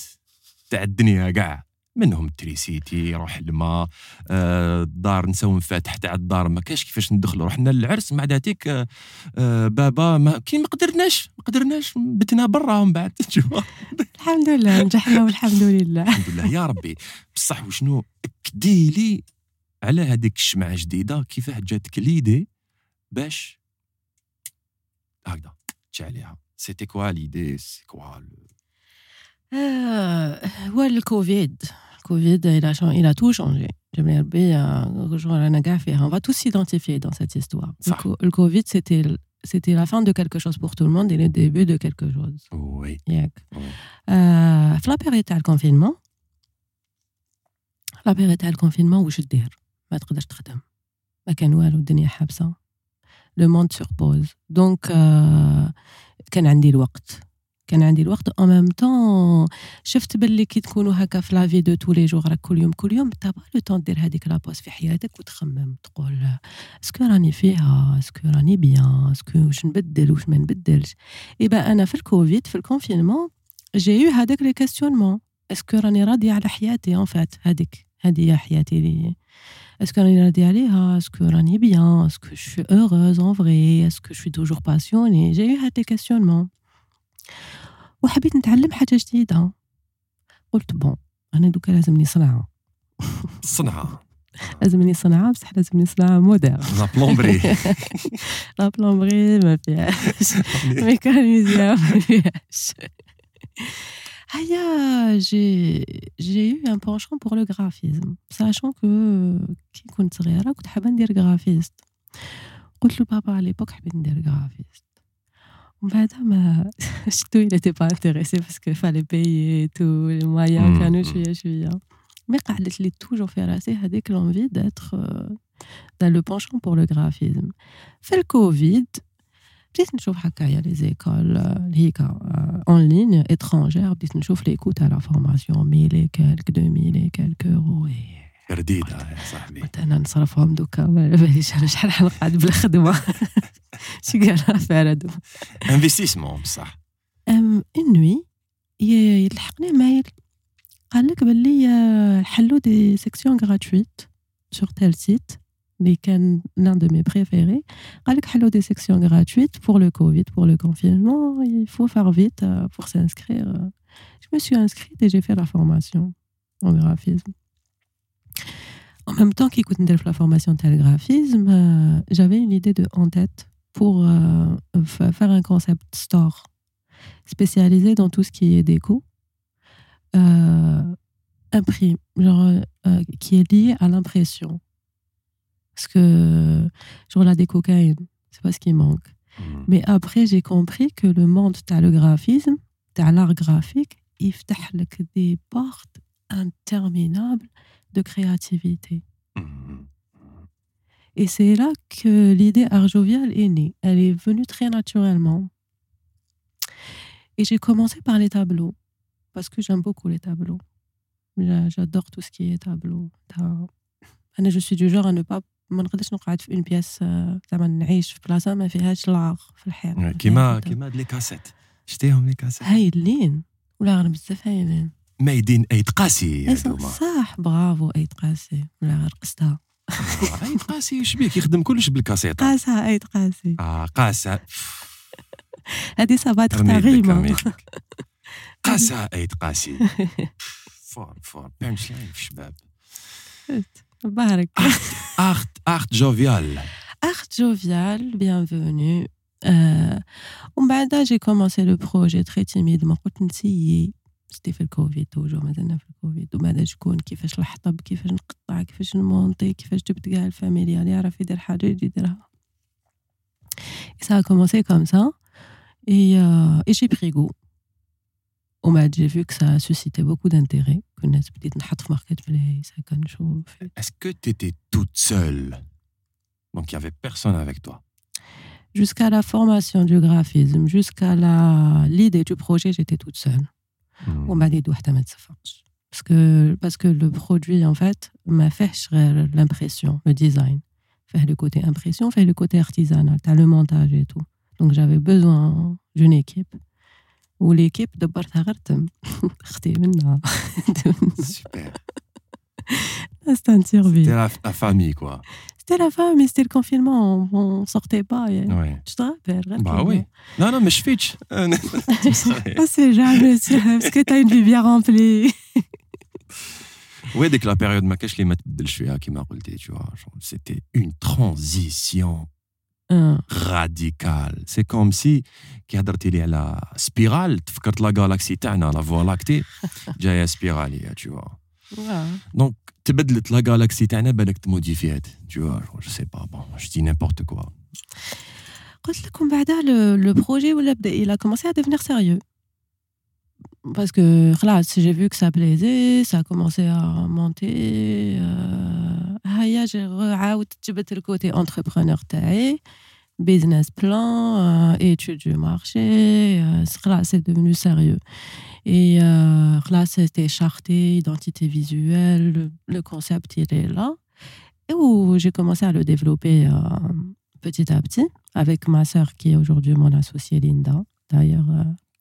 [SPEAKER 1] تاع الدنيا كاع منهم تريسيتي روح الماء آه الدار نساو مفاتح تاع الدار ما كاش كيفاش ندخلوا رحنا للعرس مع ذاتيك آه آه بابا ما كي ما قدرناش ما قدرناش بتنا برا من بعد
[SPEAKER 2] الحمد لله نجحنا والحمد لله.
[SPEAKER 1] الحمد لله. يا ربي بصح وشنو؟ اكدي لي على هذيك الشمعة جديدة كيفاه جاتك ليدي باش هكذا تشعليها. سيتي كوا ليدي سي كوا
[SPEAKER 2] هو الكوفيد الكوفيد il a, il a tout changé. J'aimerais bien rejoindre فيها. On va tous s'identifier dans cette histoire. Le Covid, c'était c'était la fin de quelque chose pour tout le monde et le début de quelque chose.
[SPEAKER 1] Oui.
[SPEAKER 2] ياك. في لا بيريود تاع الكونفينمون لا بيريود تاع الكونفينمون واش دير؟ ما تقدرش تخدم. ما كان والو الدنيا حابسه. لو موند سور بوز. دونك كان عندي الوقت. كان عندي الوقت. أو ميم طون شفت باللي كي تكونوا هكا في لافي دو تو لي جوغ راك كل يوم كل يوم تا با لو طون دير هذيك لابوز في حياتك وتخمم. تقول اسكو راني فيها؟ اسكو راني بيان اسكو واش نبدل؟ واش ما نبدلش؟ ايبا أنا في الكوفيد في الكونفينمون جي يو هذاك لي كاستيونمون اسكو راني راضية على حياتي؟ اون فات هذيك. هذه هي حياتي اللي اسكو راني راضي عليها اسكو راني بيان اسكو جو هوروز ان فري اسكو جو توجور باسيوني جاي هاد لي كاستيونمون وحبيت نتعلم حاجة جديده قلت بون أنا دوكا لازمني صنعة.
[SPEAKER 1] صنعة.
[SPEAKER 2] لازمني صنعة بصح لازمني صنعة مودرن
[SPEAKER 1] لا بلومبري
[SPEAKER 2] لا بلومبري ما فيهاش. ميكانيزيا ما فيهاش. هيا جي جي eu un penchant pour le graphisme sachant que كي كنت صغيرة كنت حابة ندير غرافيست قلت له بابا على ليبوك حبيت ندير غرافيست ومن بعد ما شتو il était pas intéressé parce qu'il fallait payer et tout les moyens كانوا شوية شوية مي قعدت لي توجور في راسي هذيك لونفي d'être dans le penchant pour le graphisme في الكوفيد بديت نشوف هكايا لي زيكول هيك اون لين اترونجير بديت نشوف لي كوت على فورماسيون ميل اي كالك دو ميل اي كالك اورو
[SPEAKER 1] جديدة يا صاحبي
[SPEAKER 2] قلت انا نصرفهم دوكا ما باليش انا شحال حنقعد بلا خدمه شي قال فيها هادو
[SPEAKER 1] انفستيسمون بصح
[SPEAKER 2] ام اون نوي يلحقني مايل قال لك باللي حلوا دي سيكسيون غراتويت sur tel site l'un de mes préférés. Il des sections gratuites pour le Covid, pour le confinement. Il faut faire vite euh, pour s'inscrire. Je me suis inscrite et j'ai fait la formation en graphisme. En même temps qu'il coûte la formation tel graphisme, euh, j'avais une idée de, en tête pour euh, faire un concept store spécialisé dans tout ce qui est déco. Euh, genre, qui est lié à l'impression parce que, genre, la décocaïne, c'est pas ce qui manque.
[SPEAKER 1] Mm.
[SPEAKER 2] Mais après, j'ai compris que le monde, t'as le graphisme, t'as l'art graphique, il fait des portes interminables de créativité.
[SPEAKER 1] Mm.
[SPEAKER 2] Et c'est là que l'idée art jovial est née. Elle est venue très naturellement. Et j'ai commencé par les tableaux, parce que j'aime beaucoup les tableaux. J'adore tout ce qui est tableau. Je suis du genre à ne pas ما نقدرش نقعد في اون بياس زعما نعيش في بلاصة ما فيهاش لاغ في الحيط
[SPEAKER 1] كيما كيما. هاد لي كاسيت. شتيهم لي كاسيت.
[SPEAKER 2] هايلين ولا غير بزاف هايلين
[SPEAKER 1] مايدين ايد قاسي هذوما
[SPEAKER 2] صح برافو ايد قاسي. ولا غير قصتها
[SPEAKER 1] ايد قاسي شبيك يخدم كلش بالكاسيت.
[SPEAKER 2] قاسها ايد قاسي.
[SPEAKER 1] آه قاسه
[SPEAKER 2] هذه صابات غيمة.
[SPEAKER 1] قاسه ايد قاسي. فور فور. بانش لاين في الشباب
[SPEAKER 2] Barak.
[SPEAKER 1] Art, art jovial.
[SPEAKER 2] Art jovial, bienvenue. Euh, j'ai commencé le projet très timidement. C'était fait le Covid, toujours, mais le Covid. وبعد شكون كيفاش نحطب كيفاش نقطع كيفاش نمونطي كيفاش جبت كاع الفاميليا اللي يعرف يدير حاجة يجي يديرها. Et ça a commencé comme ça. Et, euh, et j'ai pris goût. J'ai vu que ça a suscité beaucoup d'intérêt.
[SPEAKER 1] Est-ce que tu étais toute seule Donc il n'y avait personne avec toi
[SPEAKER 2] Jusqu'à la formation du graphisme, jusqu'à l'idée du projet, j'étais toute seule.
[SPEAKER 1] Hmm.
[SPEAKER 2] Parce que, parce que le produit, en fait, m'a fait l'impression, le design. Fait le côté impression, fait le côté artisanal. Tu as le montage et tout. Donc j'avais besoin d'une équipe. وليكيب دبرتها غير تم اختي منها
[SPEAKER 1] Super.
[SPEAKER 2] C'était un survie.
[SPEAKER 1] C'était la, la famille, quoi.
[SPEAKER 2] C'était la famille, c'était le confinement, on, on sortait pas. Et...
[SPEAKER 1] Ouais.
[SPEAKER 2] Tu te rappelles
[SPEAKER 1] Bah oui. Non, non, mais je fitch.
[SPEAKER 2] Ah, c'est jamais sûr, parce que t'as une vie bien remplie.
[SPEAKER 1] Oui, dès que la période ma cache les maths de qui m'a قلتي tu vois c'était une transition
[SPEAKER 2] Ah.
[SPEAKER 1] radicale c'est comme si كي هضرتي لي على سبيرال تفكرت لا غالاكسي تاعنا لا فوا لاكتي جايه سبيراليه tu vois
[SPEAKER 2] Ouais.
[SPEAKER 1] دونك تبدلت لا غالاكسي تاعنا بالك تموديفيات tu vois جو سي با بون je dis n'importe quoi
[SPEAKER 2] قلت لك ومن بعدها le, le projet ولا بدا il a commencé à devenir sérieux parce que là, j'ai vu que ça plaisait, ça a commencé à monter. Euh, ah, j'ai ah, le côté entrepreneur business plan, euh, études du marché. Euh, c'est devenu sérieux. Et euh, là, c'était charté, identité visuelle, le, le, concept, il est là. Et où j'ai commencé à le développer petit à petit avec ma sœur qui est aujourd'hui mon associée Linda. D'ailleurs,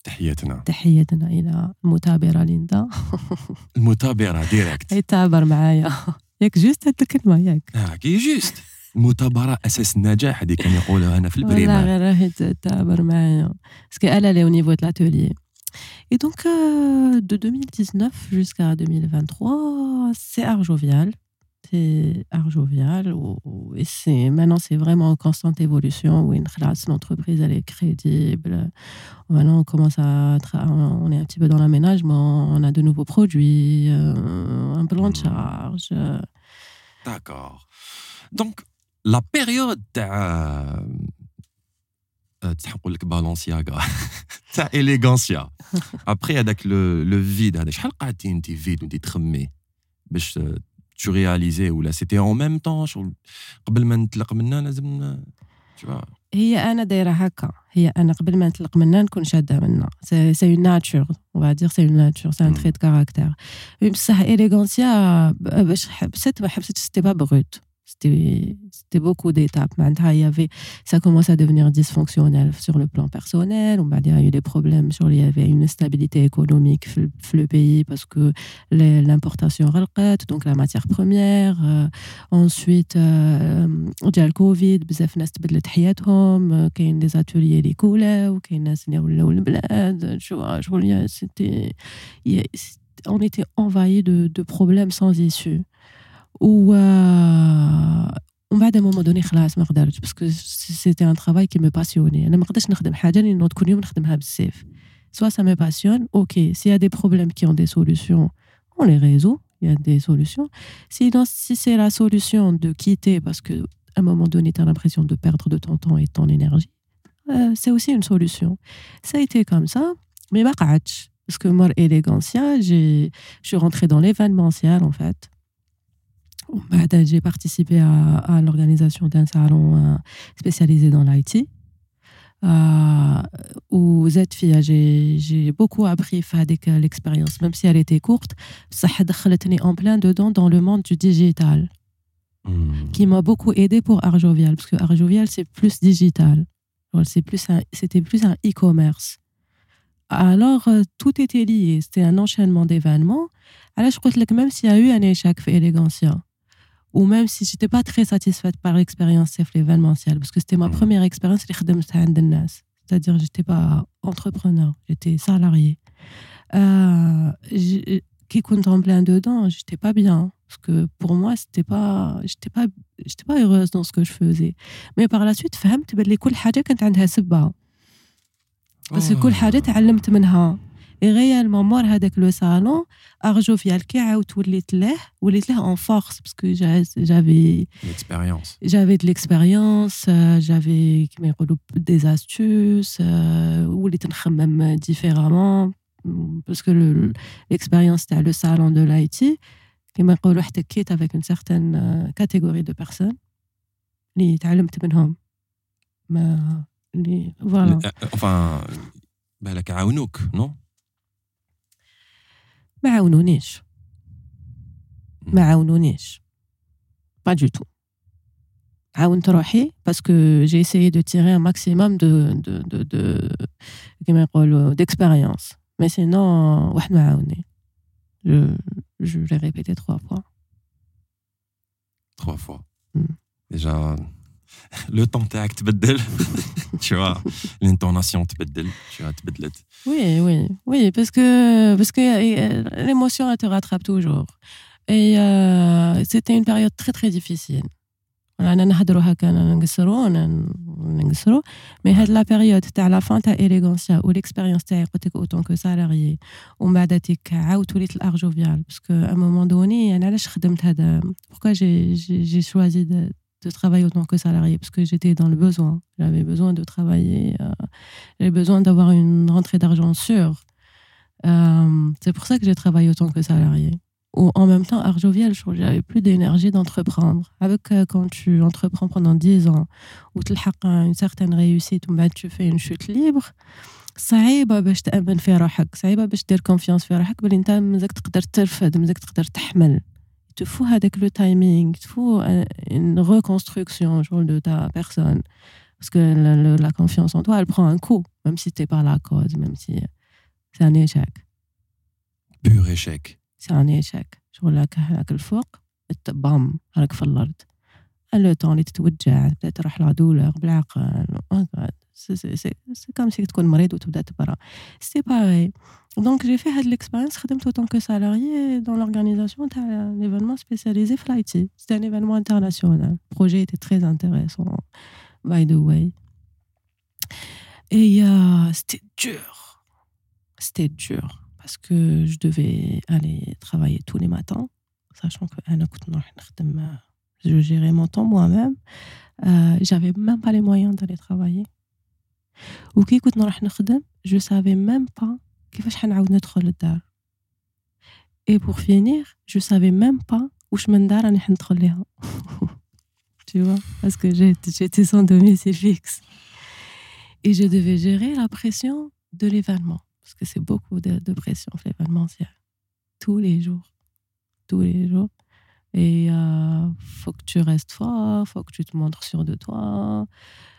[SPEAKER 1] تحياتنا.
[SPEAKER 2] تحياتنا إلى المثابره ليندا.
[SPEAKER 1] المثابره ديريكت
[SPEAKER 2] هي تعبر معايا. ياك جوست هاد الكلمة ياك.
[SPEAKER 1] آه كي جوست. المثابره أساس النجاح هذه كان يقولها هنا في
[SPEAKER 2] والله
[SPEAKER 1] البريمير
[SPEAKER 2] غير راهي تعبر معايا. باسكو au niveau de l'atelier. Et donc euh, de 2019 jusqu'à 2023 c'est art jovial c'est art jovial. et c'est, maintenant, c'est vraiment en constante évolution où une classe, l'entreprise, elle est crédible. Maintenant, on commence à. on est un petit peu dans l'aménagement, on a de nouveaux produits, euh, un plan de mmh. charge.
[SPEAKER 1] D'accord. Donc, la période. Euh, euh Balenciaga, ta Elegancia. Après, avec le, le vide, vide, tu réalisais ou là c'était en même temps شغل قبل ما نطلق منا لازم tu vois.
[SPEAKER 2] هي أنا دايرة هكا. هي أنا قبل ما نطلق منا نكون شادة منا سي اون ناتشر اون فا دير سي اون ناتور
[SPEAKER 1] سي
[SPEAKER 2] ان تري دو كاركتير بصح اليغونسيا باش حبست ما حبستش سيتي با بروت c'était c'était beaucoup d'étapes معناتها il y avait ça commence à devenir dysfonctionnel sur le plan personnel on va dire il y a eu des problèmes sur il y avait une instabilité économique في ال- في le pays parce que les- l'importation غلقت donc la matière première euh, ensuite euh, جا الكوفيد بزاف ناس تبدلت حياتهم آه، كاين دي زاتوليي اللي كولاو كاين ناس اللي ولاو البلاد شو شغل يا- c'était il y a- on était envahi de, de problèmes sans issue و آه، ومن بعد مومون دوني خلاص ما قدرتش باسكو سيتي ان ترافاي كي مي باسيوني انا ما نقدرش نخدم حاجه اللي نوض كل يوم نخدمها بزاف soit ça me passionne, ok, s'il y a des problèmes qui ont des solutions, on les résout, il y a des solutions. Sinon, si c'est la solution de quitter parce que à un moment donné, tu as l'impression de perdre de ton temps et de ton énergie, euh, c'est aussi une solution. Ça a été comme ça, mais ما قعدتش. Parce que moi, Elegancia, j'ai- je suis rentrée dans l'événementiel, en fait. Bah, j'ai participé à, l'organisation d'un salon euh, spécialisé dans l'IT. Euh, où ZFIA, j'ai beaucoup appris avec euh, l'expérience, même si elle était courte. Ça a en plein dedans dans le monde du digital,
[SPEAKER 1] hmm.
[SPEAKER 2] qui m'a beaucoup aidé pour Arjovial, parce que Arjovial, c'est plus digital. C'était plus un e-commerce. Alors, euh, tout était lié. C'était un enchaînement d'événements. Alors, je crois que même s'il y a eu un échec fait Elegancia, ou même si j'étais pas très satisfaite par l'expérience de l'événementiel, parce que c'était ma
[SPEAKER 1] Mhm.
[SPEAKER 2] première expérience, اللي خدمتها عند الناس. c'est-à-dire j'étais pas entrepreneur, j'étais salarié. Euh, j'ai- qui compte en plein dedans, j'étais pas bien. Parce que pour moi, c'était pas, j'étais pas, j'étais pas heureuse dans ce que je faisais. Mais par la suite, فهمت باللي كل حاجة كانت عندها سبة. بس كل حاجة تعلمت منها. Et réellement, مور هذاك لو salon, Arjovial كي عاودت وليت له, وليت له en force parce que j'a- j'avais
[SPEAKER 1] l'expérience
[SPEAKER 2] j'avais de l'expérience, euh, j'avais كما يقولوا des astuces, euh, وليت نخمم différemment mm, parce que le- l'expérience تاع le salon de l'IT كما يقولوا احتكيت avec une certaine euh, catégorie de personnes اللي تعلمت منهم ما اللي voilà
[SPEAKER 1] Euh, enfin بالك عاونوك نو
[SPEAKER 2] ما عاونونيش ما عاونونيش pas du tout عاونت روحي parce que j'ai essayé de tirer un maximum de de de de كما يقولوا d'expérience mais sinon واحد ما عاوني je je l'ai répété trois fois
[SPEAKER 1] trois fois
[SPEAKER 2] Hmm.
[SPEAKER 1] déjà le temps تاعك تبدل tu vois l'intonation تبدل tu vois تبدلت
[SPEAKER 2] Oui, oui, oui, parce que, parce que euh, l'émotion, elle te rattrape toujours. Et euh, c'était une période très, très difficile. Voilà, أنا نهضروا هكا أنا نقصروا أنا نقصروا mais هاد la période تاع la fin تاع إليغانسيا و l'expérience تاعي قلت لك autant que salarié ومن بعد تيك عاودت وليت الار جوفيال باسكو à un moment donné أنا علاش خدمت هذا pourquoi j'ai j'ai j'ai choisi de de travailler autant que salarié parce que j'étais dans le besoin j'avais besoin de travailler euh, j'avais besoin d'avoir une rentrée d'argent sûre. Euh, c'est pour ça que j'ai travaillé autant que salarié. Ou en même temps, Arjovial, je j'avais plus d'énergie d'entreprendre. Avec euh, quand tu entreprends pendant 10 ans, ou tu as une certaine réussite, ou ben, tu fais une chute libre, صعيبة باش تأمن في روحك صعيبة باش دير كونفيونس في روحك بلي انت مزاك تقدر ترفد مزاك تقدر تحمل تفو هذاك لو تايمينغ تفو une reconstruction genre de ta personne parce que la, la- la confiance en toi, elle prend un coup, même si tu n'es pas la cause, même si c'est un échec.
[SPEAKER 1] Pur échec.
[SPEAKER 2] C'est un échec. شغل هكا هاك الفوق بام راك في الارض لو طون اللي تتوجع تبدا تروح لا دولور بالعقل سي كوم سي تكون مريض وتبدا تبرا سي باغي دونك جي في هاد ليكسبيريونس خدمت اوتون كو سالاريي دون لورغانيزاسيون تاع ان ايفينمون سبيسياليزي في لايتي سيتي ان ايفينمون انترناسيونال بروجي ايتي تري انتريسون باي ذا واي Et euh, c'était dur. C'était dur parce que je devais aller travailler tous les matins, sachant que je gérais mon temps moi-même. Euh, j'avais même pas les moyens d'aller travailler. Ou qui je savais même pas et pour finir je savais même pas où je me tu vois parce que j'étais sans domicile fixe et je devais gérer la pression de l'événement, parce que c'est beaucoup de, de pression, l'événementiel. Tous les jours. Tous les jours. Et euh, faut que tu restes fort, faut que tu te montres sûr de toi.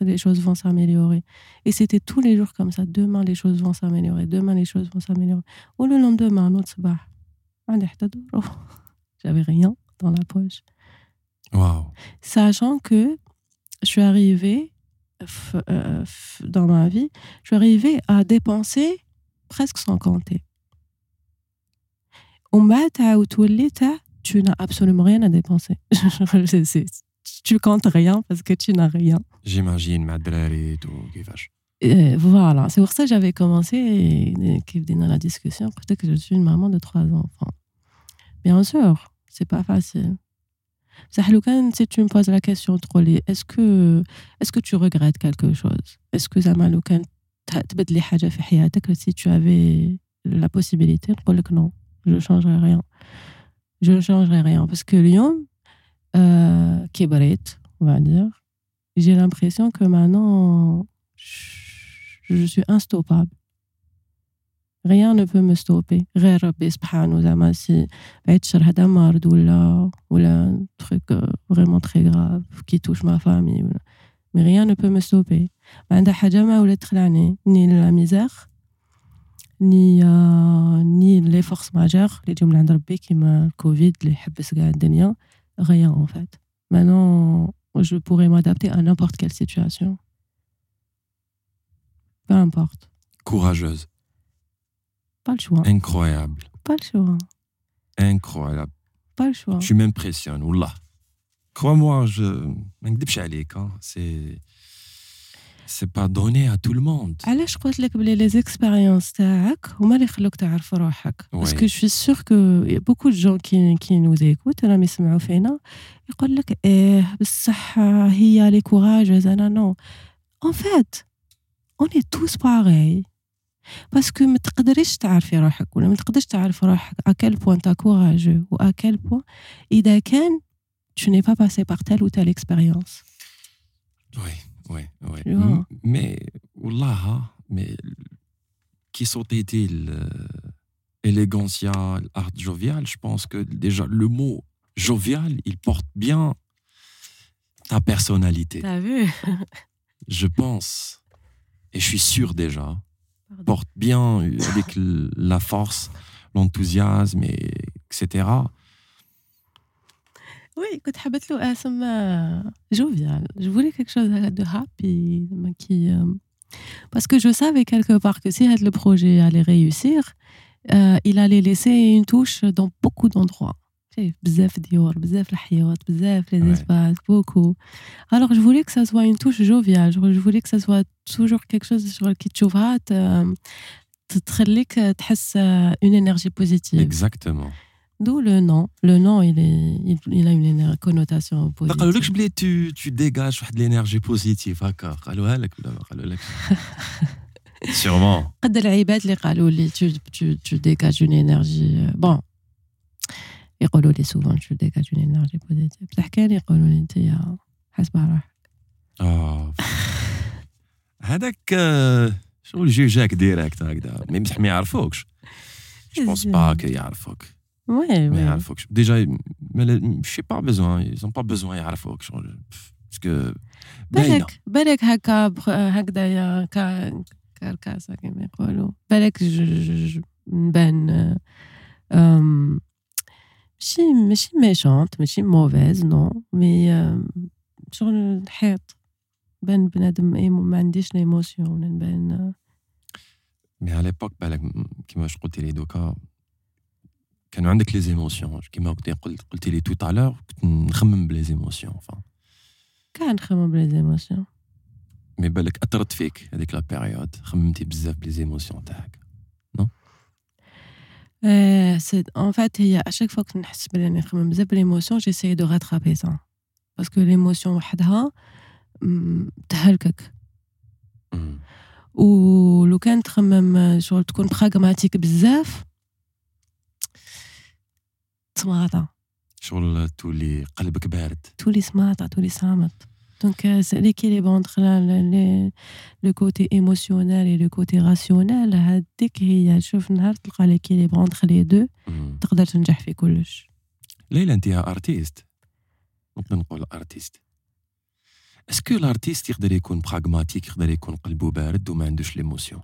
[SPEAKER 2] les choses vont s'améliorer. Et c'était tous les jours comme ça. Demain, les choses vont s'améliorer. Demain, les choses vont s'améliorer. Ou le lendemain, un autre sabah. J'avais rien dans la poche.
[SPEAKER 1] Wow.
[SPEAKER 2] Sachant que je suis arrivée euh, dans ma vie, je suis arrivée à dépenser presque sans compter. Au matin tu n'as absolument rien à dépenser. tu comptes rien parce que tu n'as rien.
[SPEAKER 1] J'imagine, et tout.
[SPEAKER 2] Voilà, c'est pour ça que j'avais commencé dans la discussion. Peut-être que je suis une maman de trois enfants. Bien sûr, c'est pas facile. Si tu me poses la question est-ce que, est que tu regrettes quelque chose? Est-ce que si tu avais la possibilité de dire non, je ne changerai rien. Je ne changerai rien. Parce que Lyon, euh, qui est on va dire, j'ai l'impression que maintenant, je suis instoppable rien ne peut me stopper غير ربي سبحانه زعما سي بعد شر هذا مرض ولا ولا truc vraiment très grave qui touche ma famille ولا mais rien ne peut me stopper ما عندها حاجه ما ولا تخلعني ni la misère ni ni les forces majeures اللي يجيو من عند ربي كيما الكوفيد اللي يحبس كاع الدنيا rien en fait maintenant je pourrais m'adapter à n'importe quelle situation peu importe
[SPEAKER 1] courageuse
[SPEAKER 2] pas le choix.
[SPEAKER 1] Incroyable.
[SPEAKER 2] Pas le choix.
[SPEAKER 1] Incroyable.
[SPEAKER 2] Pas le choix.
[SPEAKER 1] Tu m'impressionnes, Oula. Crois-moi, je. C'est C'est pas donné à tout le monde.
[SPEAKER 2] علاش قلت لك بلي les expériences تاعك هما اللي يخلوك تعرف روحك parce que je suis sûre que y a beaucoup de gens qui qui nous écoutent راهم يسمعوا فينا يقول لك ايه بصح هي لي كوراجوز انا نو en fait on est tous pareils باسكو ما تقدريش تعرفي روحك ولا ما تقدرش تعرف روحك اكل بوان تا كوراجو و اكل بوان اذا كان tu n'es pas passé par telle ou telle expérience.
[SPEAKER 1] Oui, oui, oui. Mais, Wallah, mais qui sont été l'élégancia, l'art jovial, je pense que déjà le mot jovial, il porte bien ta personnalité.
[SPEAKER 2] T'as vu?
[SPEAKER 1] Je pense, et je suis sûr déjà, porte bien avec la force, l'enthousiasme, etc.
[SPEAKER 2] Oui, écoute, jovial. Je voulais quelque chose de happy, qui, euh, parce que je savais quelque part que si le projet allait réussir, euh, il allait laisser une touche dans beaucoup d'endroits. بزاف ديور بزاف الحيوط بزاف les espaces beaucoup alors je voulais que ça soit une touche joviale je voulais que ça soit toujours quelque chose شغل كي تشوفها تخليك تحس une énergie positive
[SPEAKER 1] exactement
[SPEAKER 2] D'où le nom. Le nom, il, est, il, il a une connotation positive.
[SPEAKER 1] قالوا لك بلي tu, tu dégages واحد l'énergie positive هكا قالوها لك ولا قالوا لك Sûrement.
[SPEAKER 2] قد العباد اللي قالوا لي tu, tu, tu dégages une énergie bon يقولوا لي سوفون جو ديكاج اون انرجي بوزيتيف بصح كان يقولوا لي انت حاسبه روحك
[SPEAKER 1] اه هذاك آه، شغل جوجاك ديريكت هكذا مي بصح ما يعرفوكش جو بونس با كي يعرفوك
[SPEAKER 2] وي
[SPEAKER 1] ما
[SPEAKER 2] وي
[SPEAKER 1] يعرفوكش ديجا شي با بيزوان يزون با بيزوان يعرفوك شغل باسكو باينه
[SPEAKER 2] بالك بالك هكا بخ- هكذايا كا كاركاسة كيما يقولوا بالك ج- ج- ج- نبان أم، ماشي ماشي ميشونت ماشي موفيز نو مي أم، شغل الحيط بان بنادم إيمو- ما عنديش ليموسيون نبان
[SPEAKER 1] مي على ليبوك بالك م- كيما واش قلتي لي دوكا كانوا عندك لي زيموسيون كيما قلتي قلت قلتي لي تو تالور كنت نخمم بلي زيموسيون فا
[SPEAKER 2] كاع نخمم بلي زيموسيون
[SPEAKER 1] مي بالك أثرت فيك هذيك لا بيريود خممتي بزاف بلي زيموسيون تاعك.
[SPEAKER 2] سي ان فات هي اشاك فوا كنت نحس بلي راني نخمم بزاف بليموسيون جيساي دو راترابي سا باسكو ليموسيون وحدها م، تهلكك.
[SPEAKER 1] مم.
[SPEAKER 2] ولو كان تخمم شغل تكون براغماتيك بزاف تماطا
[SPEAKER 1] شغل تولي قلبك بارد.
[SPEAKER 2] تولي سماطا تولي صامت دونك سي ليكيليبر انتر لو كوتي ايموسيونيل اي لو كوتي راسيونيل هذيك هي شوف نهار تلقى ليكيليبر انتر لي دو. تقدر تنجح في كلش.
[SPEAKER 1] ليلى أنت ارتيست نقدر نقول ارتيست اسكو الارتيست يقدر يكون براغماتيك يقدر يكون قلبه بارد وما عندوش ليموسيون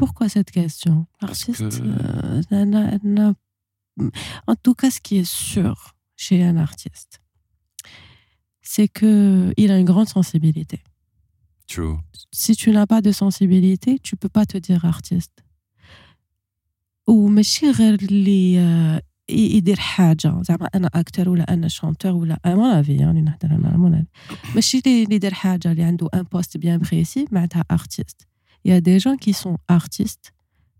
[SPEAKER 2] Pourquoi cette question
[SPEAKER 1] Parce
[SPEAKER 2] L'artiste,
[SPEAKER 1] que-
[SPEAKER 2] euh, elle a- elle a- en tout cas, ce qui est sûr chez un artiste, c'est que il a une grande sensibilité.
[SPEAKER 1] True.
[SPEAKER 2] Si tu n'as pas de sensibilité, tu peux pas te dire artiste. وماشي غير اللي آه، ي- يدير حاجه زعما انا اكتر ولا انا شانتور ولا مون افي يعني نهضر انا مون افي ماشي اللي اللي يدير حاجه اللي عنده ان بوست بيان بريسي معناتها ارتيست il y a des gens qui sont artistes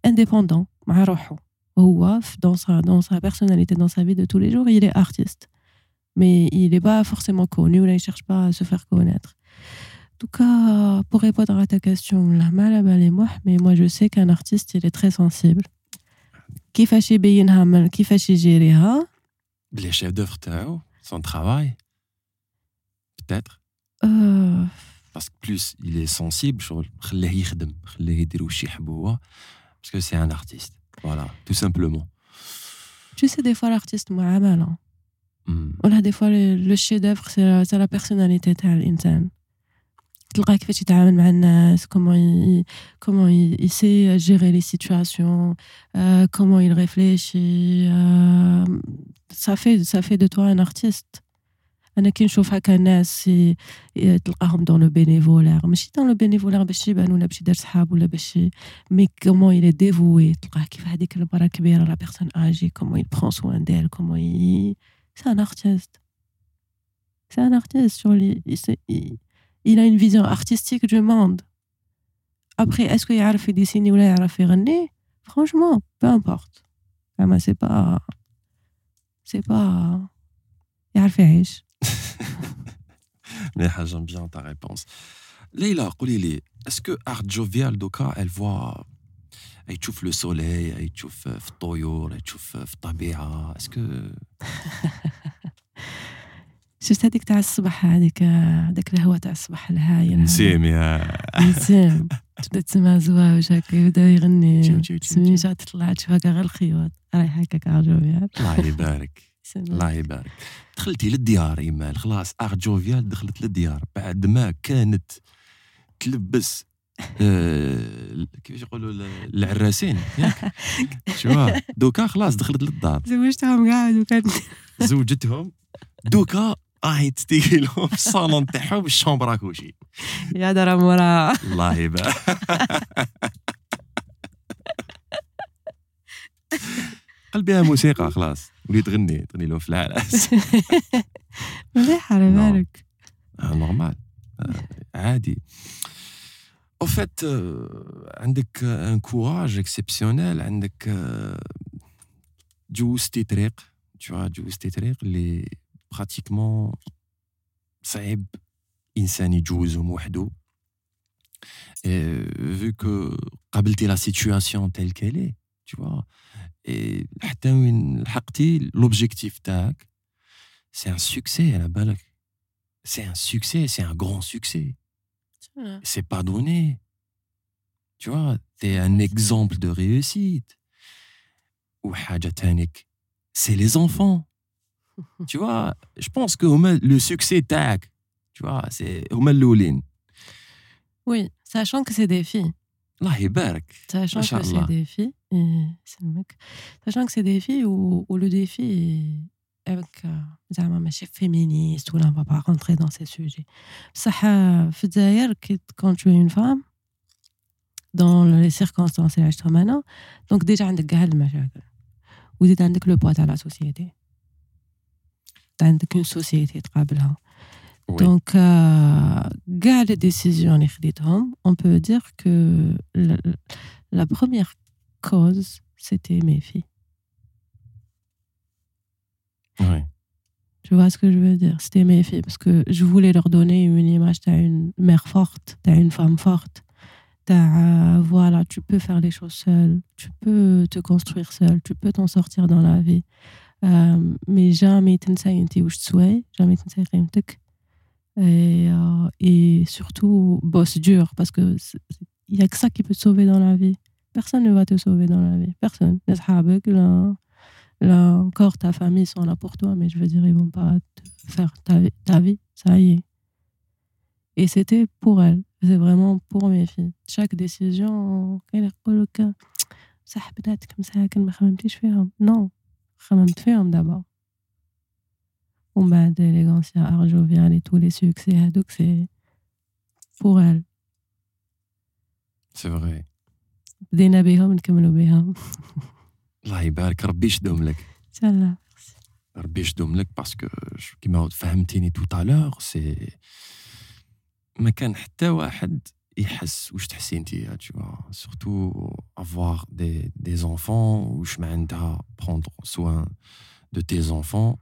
[SPEAKER 2] indépendants, dans sa, dans sa personnalité, dans sa vie de tous les jours, il est artiste. Mais il n'est pas forcément connu, il ne cherche pas à se faire connaître. En tout cas, pour répondre à ta question, la malabale et moi, mais moi je sais qu'un artiste, il est très sensible. Qui
[SPEAKER 1] fait Les chefs d'œuvre, son travail, peut-être.
[SPEAKER 2] Euh,
[SPEAKER 1] باسكو بلوس il est sensible شغل خليه يخدم خليه يدير واش يحب هو باسكو سي ان ارتيست فوالا تو سامبلومون
[SPEAKER 2] tu sais des fois l'artiste معاملة ولا des fois le, le chef d'œuvre c'est la, c'est la personnalité تاع الإنسان تلقاه كيفاش يتعامل مع الناس comment il, comment il, il sait gérer les situations euh, comment il réfléchit euh, ça fait ça انا كي نشوف هكا ناس ي- ي- تلقاهم دون لو بينيفولار ماشي دون لو بينيفولار باش يبان ولا باش يدير صحاب ولا باش ي- مي كومون il est dévoué تلقاه كيف هذيك المراه كبيره لا بيرسون اجي comment il prend soin d'elle comment il c'est un artiste c'est un artiste sur les il, c'est- il- il a une vision artistique du monde après est-ce qu'il يعرف يديسيني ولا يعرف يغني franchement peu importe زعما c'est pas c'est pas يعرف يعيش
[SPEAKER 1] مليحه جام بيان تا ريبونس ليلى قولي لي اسكو ارت جوفيال دوكا elle voit اي تشوف لو سولي اي تشوف في الطيور اي تشوف في الطبيعه اسكو
[SPEAKER 2] شفت هذيك تاع الصبح هذيك هذاك الهواء تاع الصبح الهايل هذا.
[SPEAKER 1] نسيم يا
[SPEAKER 2] نسيم تبدا تسمع زواوش هكا يبدا يغني
[SPEAKER 1] تشو تشو تشو
[SPEAKER 2] سمين
[SPEAKER 1] تشو.
[SPEAKER 2] جات طلعت تشوف هكا غير الخيوط رايح هكاك عجوبي
[SPEAKER 1] الله يبارك الله يبارك. دخلتي للديار ايمال خلاص ارت جوفيال دخلت للديار بعد ما كانت تلبس آه، كيفاش يقولوا ال- العراسين؟ شو دوكا خلاص دخلت للدار.
[SPEAKER 2] زوجتهم قاعد وكان
[SPEAKER 1] زوجتهم. دوكا راهي تستيقي لهم في الصالون تاعهم الشومبرا كلشي
[SPEAKER 2] يا درا مورا
[SPEAKER 1] الله يبارك. قلبها موسيقى خلاص. وليت تغني تغني لهم في العراس
[SPEAKER 2] مليح على
[SPEAKER 1] نعم.
[SPEAKER 2] بالك
[SPEAKER 1] نورمال عادي او فيت عندك ان كوراج اكسبسيونيل عندك آه، جوزتي طريق تو جوزتي طريق اللي براتيكمون صعيب انسان يجوزهم وحده فو كو قابلتي لا سيتوياسيون تيل كيلي tu vois. Et حتى وين لحقتي l'objectif تاعك c'est un succès على بالك c'est un succès c'est un grand succès c'est pas donné tu vois t'es un exemple de réussite وحاجة تانيك c'est les enfants tu vois je pense que le succès تاعك tu vois c'est هما الاولين
[SPEAKER 2] oui sachant que c'est des filles
[SPEAKER 1] الله يبارك.
[SPEAKER 2] ما شاء الله. سي ديفي يسلمك ساشون سي ديفي ولو ديفي avec زعما ماشي فيمينيست ولا با با رونتري دون سي سوجي بصح في الجزائر كي كون تو اون فام دون لي سيركونستانس اللي عشتهم أنا دونك ديجا عندك كاع المشاكل. وزيد عندك لو بوا تاع لا سوسيتي عندك اون سوسيتي تقابلها. Oui. Donc, euh, gars, les décisions, on peut dire que la, première cause, c'était mes filles.
[SPEAKER 1] Oui.
[SPEAKER 2] Tu vois ce que je veux dire? C'était mes filles, parce que je voulais leur donner une image, t'as une mère forte, t'as une femme forte, euh, voilà, tu peux faire les choses seule, tu peux te construire seule, tu peux t'en sortir dans la vie. Euh, mais jamais t'ensaye une jamais t'ensaye rien euh, et, surtout bosse dur parce que il y a que ça qui peut te sauver dans la vie. Personne ne va te sauver dans la vie. Personne. Les habeux là là encore ta famille sont là pour toi mais je veux dire ils vont pas te faire ta vie, ta vie. Ça y est. Et c'était pour elle. C'est vraiment pour mes filles. Chaque décision elle le cas ça peut être comme ça qu'elle me ramène tu fais non. Ramène tu fais d'abord. ومن بعد ليغونسيا ارجوفيان et tous les succès هذوك c'est pour elle
[SPEAKER 1] سي فغي
[SPEAKER 2] بدينا بهم نكملوا بهم
[SPEAKER 1] الله يبارك ربي يشدهم لك
[SPEAKER 2] ان شاء الله
[SPEAKER 1] ربي يشدهم لك باسكو كيما فهمتيني تو تالور سي ما كان حتى واحد يحس واش تحسي انت tu vois surtout avoir des des enfants واش معناتها prendre soin de tes enfants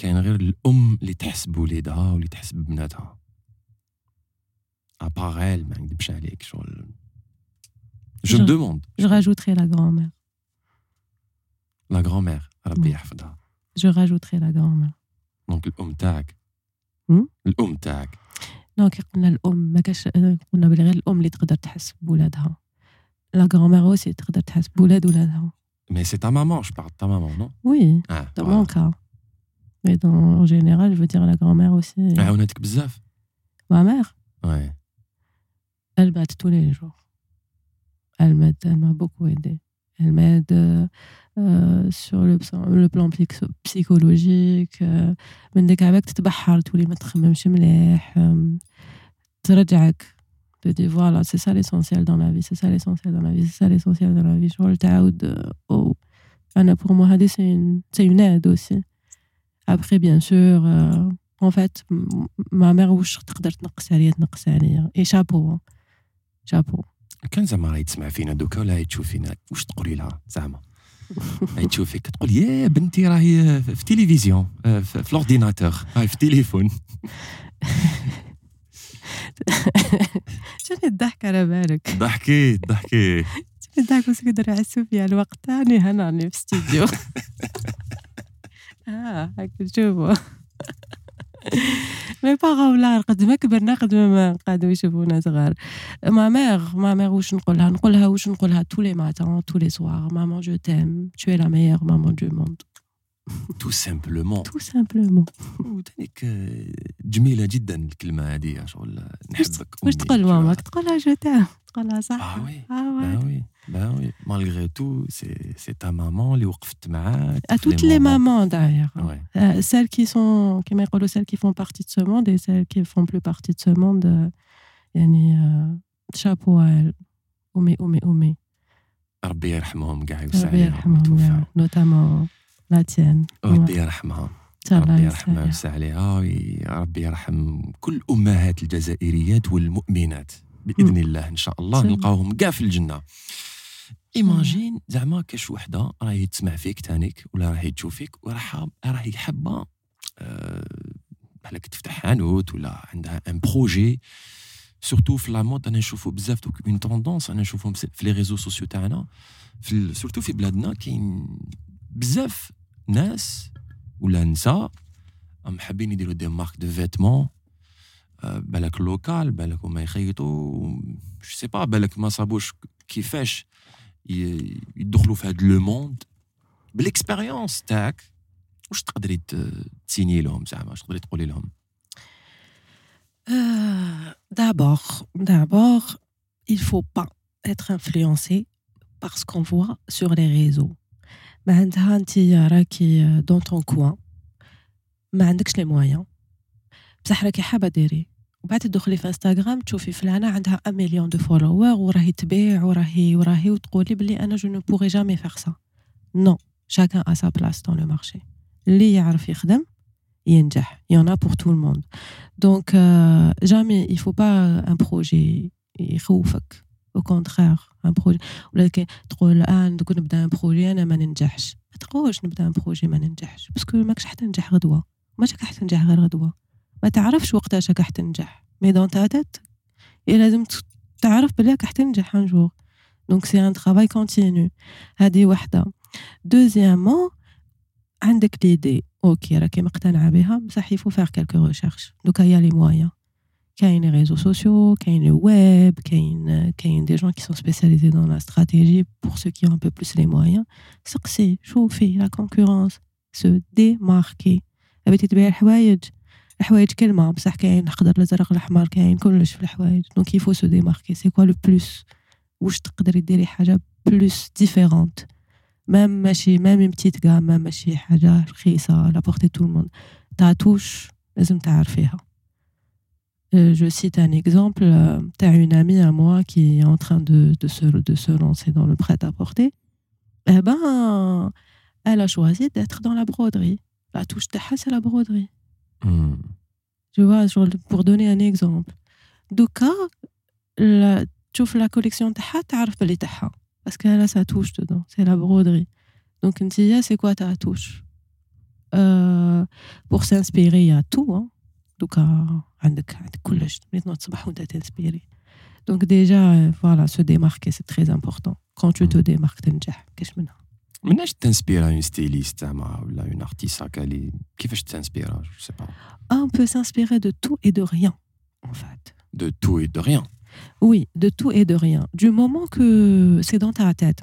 [SPEAKER 1] كاين غير الام اللي تحس بوليدها واللي تحس ببناتها ابار ما نكذبش عليك شغل جو me demande
[SPEAKER 2] je rajouterai la grand-mère
[SPEAKER 1] la grand-mère ربي يحفظها
[SPEAKER 2] je rajouterai la grand-mère
[SPEAKER 1] دونك الام تاعك الام تاعك
[SPEAKER 2] دونك قلنا الام ما كاش قلنا بلي غير الام اللي تقدر تحس بولادها لا grand-mère اوسي تقدر تحس بولاد ولادها
[SPEAKER 1] Mais c'est ta maman, je parle de ta maman, non
[SPEAKER 2] Oui, ah, dans voilà. mon cas. Mais dans, en général, je veux dire la grand-mère aussi.
[SPEAKER 1] Ah, on a bzaf
[SPEAKER 2] Ma mère
[SPEAKER 1] Ouais.
[SPEAKER 2] Elle batte tous les jours. Elle m'aide, elle m'a beaucoup aidé. Elle m'aide euh, sur le, le plan psychologique. من ديك عباك تتبحر تولي ما تخممش مليح ترجعك te dis voilà c'est ça l'essentiel dans la vie c'est ça l'essentiel dans la vie c'est ça l'essentiel dans la vie شغل تعاود oh أنا pour moi هذه c'est une c'est une aide aussi après, bien sûr, euh, en fait, ma mère, واش تقدر تنقص عليا تنقص عليا اي شابو شابو
[SPEAKER 1] كان زعما راهي تسمع فينا دوكا ولا هي تشوف فينا واش تقولي لها؟ زعما. هي تشوفك تقول يا بنتي راهي في التلفزيون في الاورديناتور راهي في التليفون.
[SPEAKER 2] شنو الضحك على بالك؟
[SPEAKER 1] ضحكي ضحكي.
[SPEAKER 2] شنو الضحك؟ بس يحسوا فيها الوقت تاني هنا في استديو آه هاك شوفوا. مي با غولار قد ما كبرنا قد ما قعدوا يشوفونا صغار. ما ميغ ما ميغ واش نقولها؟ نقولها واش نقولها تو لي ماتان تو لي سوار مامون جو تيم تو لا ميور مامون دو موند monde
[SPEAKER 1] tout simplement
[SPEAKER 2] tout simplement
[SPEAKER 1] وتانيك جميله جدا الكلمه هذه شغل نحبك
[SPEAKER 2] واش تقول ماماك تقولها جو تام تقولها صح
[SPEAKER 1] اه وي اه وي Ben oui, malgré tout, c'est ta maman, les
[SPEAKER 2] À toutes les mamans d'ailleurs. Ouais. Euh, celles qui sont, celles qui font partie de ce monde et celles qui font plus partie de ce monde, euh, يعني, euh, chapeau à elles. Oumé, oumé, oumé.
[SPEAKER 1] ربي يرحمهم كاع
[SPEAKER 2] ربي يرحمهم notamment La tienne.
[SPEAKER 1] ربي يرحمها. ربي يرحمها ويوسع عليها ربي يرحم كل أمهات الجزائريات والمؤمنات. بإذن الله إن شاء الله نلقاوهم كاع في الجنة. إيماجين زعما كاش وحدة راهي تسمع فيك تانيك ولا راهي تشوفك وراح راهي حابة أه بحالك تفتح حانوت ولا عندها ان بروجي surtout في لا مود أنا نشوفوا بزاف دوك اون توندونس أنا نشوفهم في لي ريزو سوسيو تاعنا. في سورتو في بلادنا كاين بزاف ناس ولا نساء هم حابين يديروا دي مارك دو فيتمون بالك لوكال بالك هما يخيطوا جو سي با بالك ما صابوش كيفاش يدخلوا في هذا لو موند بالاكسبيريونس تاعك واش تقدري تسيني لهم زعما واش تقدري تقولي لهم
[SPEAKER 2] D'abord, d'abord, il faut pas être influencé par ce qu'on voit sur les réseaux. ما عندها انت راكي دون تون كوان ما عندكش لي موايان بصح راكي حابة ديري. وبعد تدخلي في انستغرام تشوفي فلانة عندها ان مليون دو فولوور وراهي تبيع وراهي وراهي وتقولي بلي أنا جو نو بوغي جامي فيغ سا نو شاكان ا سا بلاص دون لو مارشي اللي يعرف يخدم ينجح. يانا بور تو الموند دونك جامي يفو با ان بروجي يخوفك. Au contraire un projet. ولكن تقول الان دوك نبدا ان بروجي أنا ما ننجحش ما تقولش نبدا ان بروجي ما ننجحش باسكو ماكش حتنجح غدوه ماش راك حتنجح غير غدوه ما تعرفش وقتاش راك حتنجح مي دون تا تيت لازم تعرف بلي راك حتنجح ان جور دونك سي ان ترافاي كونتينيو هذه وحده دوزيامون عندك ليدي أوكي راكي مقتنعة بها. بصح يفو فيغ كالكو ريشيرش دوكا يا لي مويان كاين لي ريزو سوسيو كاين لو ويب كاين كاين دي جون كي سون سبيسياليزي دون لا استراتيجي بور سو كي اون بو بلوس لي مويان سقسي شوفي لا كونكورونس سو دي ماركي بغيتي تبيع الحوايج الحوايج كلمه بصح كاين الخضر الازرق الاحمر كاين كلش في الحوايج دونك يفو سو دي ماركي سي كوا لو بلوس واش تقدري ديري حاجه بلوس ديفيرونت مام ماشي مام اون بتيت غام ماشي حاجه رخيصه لا بورتي تو الموند تاتوش لازم تعرفيها je cite un exemple, tu as une amie à moi qui est en train de, de, se, de se lancer dans le prêt-à-porter. Eh ben, elle a choisi d'être dans la broderie. La touche de c'est la broderie.
[SPEAKER 1] Hmm.
[SPEAKER 2] Tu vois, pour donner un exemple. Donc, tu ouvres la collection de tu sais parce qu'elle a sa touche dedans, c'est la broderie. Donc, Ntia, c'est quoi ta touche? Euh, Pour s'inspirer, il y a tout. Hein. Donc, t'inspirer. Donc, déjà, euh, voilà, se démarquer, c'est très important. Quand tu te mm. démarques, qu'est-ce que
[SPEAKER 1] مناش تنسبيرا une styliste زعما ولا une artiste هكا اللي كيفاش تنسبيرا je sais pas
[SPEAKER 2] on peut s'inspirer de tout et de rien en fait
[SPEAKER 1] de tout et de rien
[SPEAKER 2] oui, de tout et de rien. Du moment que c'est dans ta tête,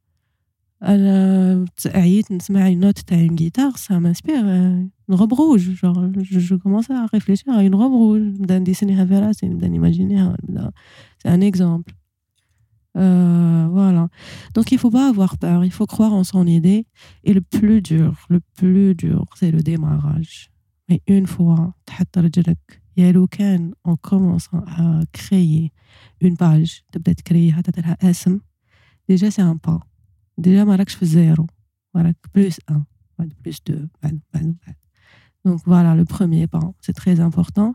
[SPEAKER 2] عييت نسمع une note تاع une guitare ça m'inspire une robe rouge genre je, je commence à réfléchir à une robe rouge نبدا نديسينيها في راسي نبدا نيماجينيها نبدا c'est un exemple euh, voilà donc il faut pas avoir peur il faut croire en son idée et le plus dur le plus dur c'est le démarrage mais une fois تحط رجلك يا لو كان en commençant à créer une page تبدا تكريها تدير لها اسم déjà c'est un pas déjà ما راكش في الزيرو راك بلس 1 بعد بلس 2 بعد بعد بعد donc voilà le premier pas c'est très important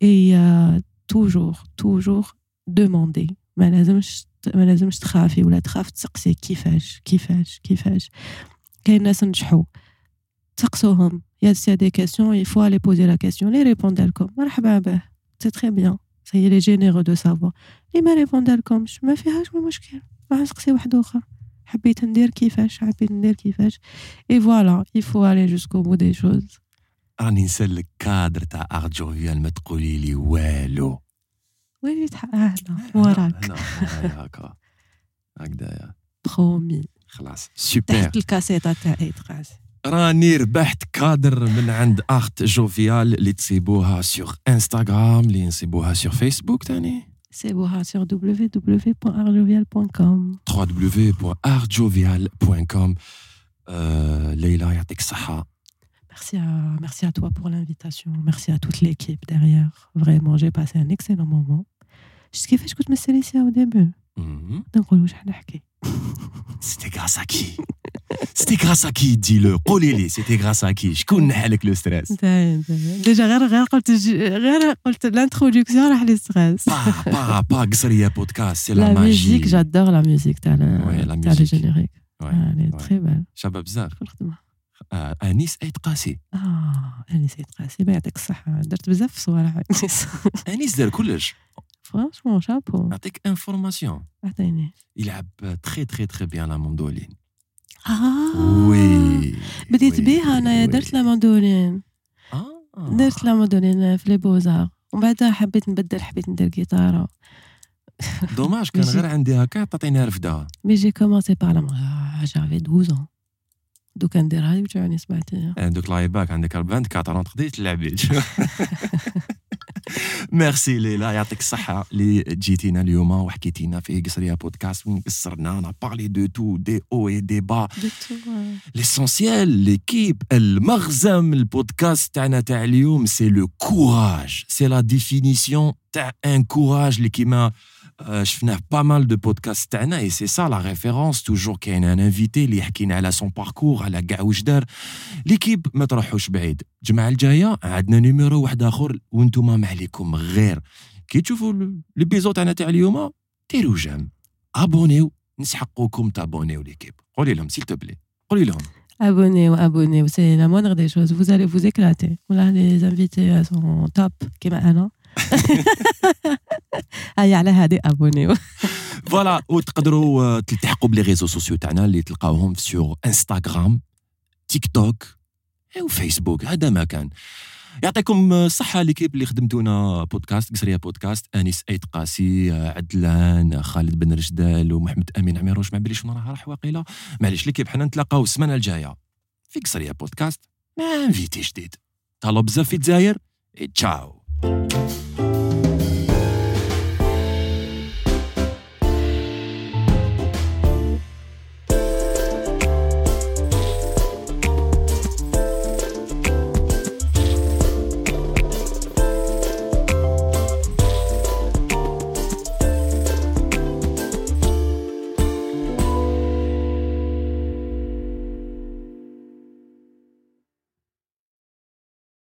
[SPEAKER 2] et euh, toujours toujours demander ما لازمش ما لازمش تخافي ولا تخاف تسقسي كيفاش كيفاش كيفاش كاين ناس نجحوا تسقسوهم يا سي دي كيسيون il faut aller poser la question les répondre لكم مرحبا به c'est très bien ça y est les généreux de savoir اللي ما ريبوند لكمش ما فيهاش مشكل راح نسقسي واحد اخر حبيت ندير كيفاش حبيت ندير كيفاش. اي فوالا faut aller jusqu'au bout des choses.
[SPEAKER 1] راني نسلك كادر تاع ارت جوفيال ما تقولي لي والو.
[SPEAKER 2] وين هنا وراك.
[SPEAKER 1] هنا هكا. هكذايا.
[SPEAKER 2] برومي
[SPEAKER 1] خلاص سوبر
[SPEAKER 2] تحت الكاسيطة تاعي تقاسي
[SPEAKER 1] راني ربحت كادر من عند ارت جوفيال اللي تصيبوها سور انستغرام اللي نصيبوها سور فيسبوك تاني.
[SPEAKER 2] C'est sur www.artjovial.com.
[SPEAKER 1] www.artjovial.com. Euh, Leila, saha.
[SPEAKER 2] Merci à, merci à toi pour l'invitation. Merci à toute l'équipe derrière. Vraiment, j'ai passé un excellent moment. Je ce qui fait que je me suis au début.
[SPEAKER 1] Mhm.
[SPEAKER 2] Donc, je vais
[SPEAKER 1] C'était grâce à qui C'était grâce à qui Dis-le. قولي c'était grâce à qui شكون نحلك le stress
[SPEAKER 2] Déjà غير غير قلت غير قلت l'introduction راح لي stress.
[SPEAKER 1] Pas pas pas قصرية podcast, c'est la,
[SPEAKER 2] la musique, j'adore la musique تاع تاع le générique. Elle est très belle.
[SPEAKER 1] شابة بزاف. انيس ايت قاسي
[SPEAKER 2] آه انيس ايت قاسي يعطيك الصحة درت بزاف في صوالح انيس
[SPEAKER 1] انيس دار كلش
[SPEAKER 2] فرانشمون شابو
[SPEAKER 1] نعطيك انفورماسيون
[SPEAKER 2] اعطيني
[SPEAKER 1] يلعب تري تري تري بيان لا موندولين
[SPEAKER 2] آه
[SPEAKER 1] وي
[SPEAKER 2] بديت بيها انايا درت لا ماندولين
[SPEAKER 1] آه
[SPEAKER 2] درت لا ماندولين في لي بوزار ومن بعد حبيت نبدل حبيت ندير جيتارة
[SPEAKER 1] دوماج كان غير عندي هكا تعطيني رفدة.
[SPEAKER 2] مي جي كومونسي باغ لا جافي 12 ans. دوك نديرها لي وتعاني سمعتيها
[SPEAKER 1] دوك لايباك عندك 24 تقدري تلعبي ميرسي ليلى يعطيك الصحة اللي جيتينا اليوم وحكيتينا في قصرية بودكاست وين قصرنا أنا بارلي دو تو دي أو اي دي با ليسونسيال ليكيب المغزم البودكاست تاعنا تاع اليوم سي لو كوراج سي لا ديفينيسيون تاع ان كوراج اللي كيما شفناه با مال دو بودكاست تاعنا اي سي سا لا ريفيرونس توجور كاين ان انفيتي اللي يحكينا على سون باركور على كاع واش دار ليكيب ما تروحوش بعيد الجمعه الجايه عندنا نيميرو واحد اخر وانتم ما عليكم غير كي تشوفوا ليبيزود تاعنا تاع اليوم ديروا جام ابونيو نسحقوكم تابونيو ليكيب قولي لهم سيل بلي قولي لهم
[SPEAKER 2] Abonnez-vous, abonnez-vous, c'est la moindre des choses. Vous allez vous éclater. Là, les invités sont top. كما أنا. هيا على هذه ابونيو
[SPEAKER 1] فوالا وتقدروا تلتحقوا بلي ريزو سوسيو تاعنا اللي تلقاوهم سور انستغرام تيك توك وفيسبوك هذا ما كان. يعطيكم الصحة ليكيب اللي خدمتونا بودكاست قصرية بودكاست. أنيس أيت قاسي عدلان خالد بن رشدال ومحمد أمين عميروش ما باليش راه راح واقيلا. معليش ليكيب حنا نتلاقاو السمانة الجاية في قصرية بودكاست مع انفيتي جديد. تهلاو بزاف في الجزائر تشاو.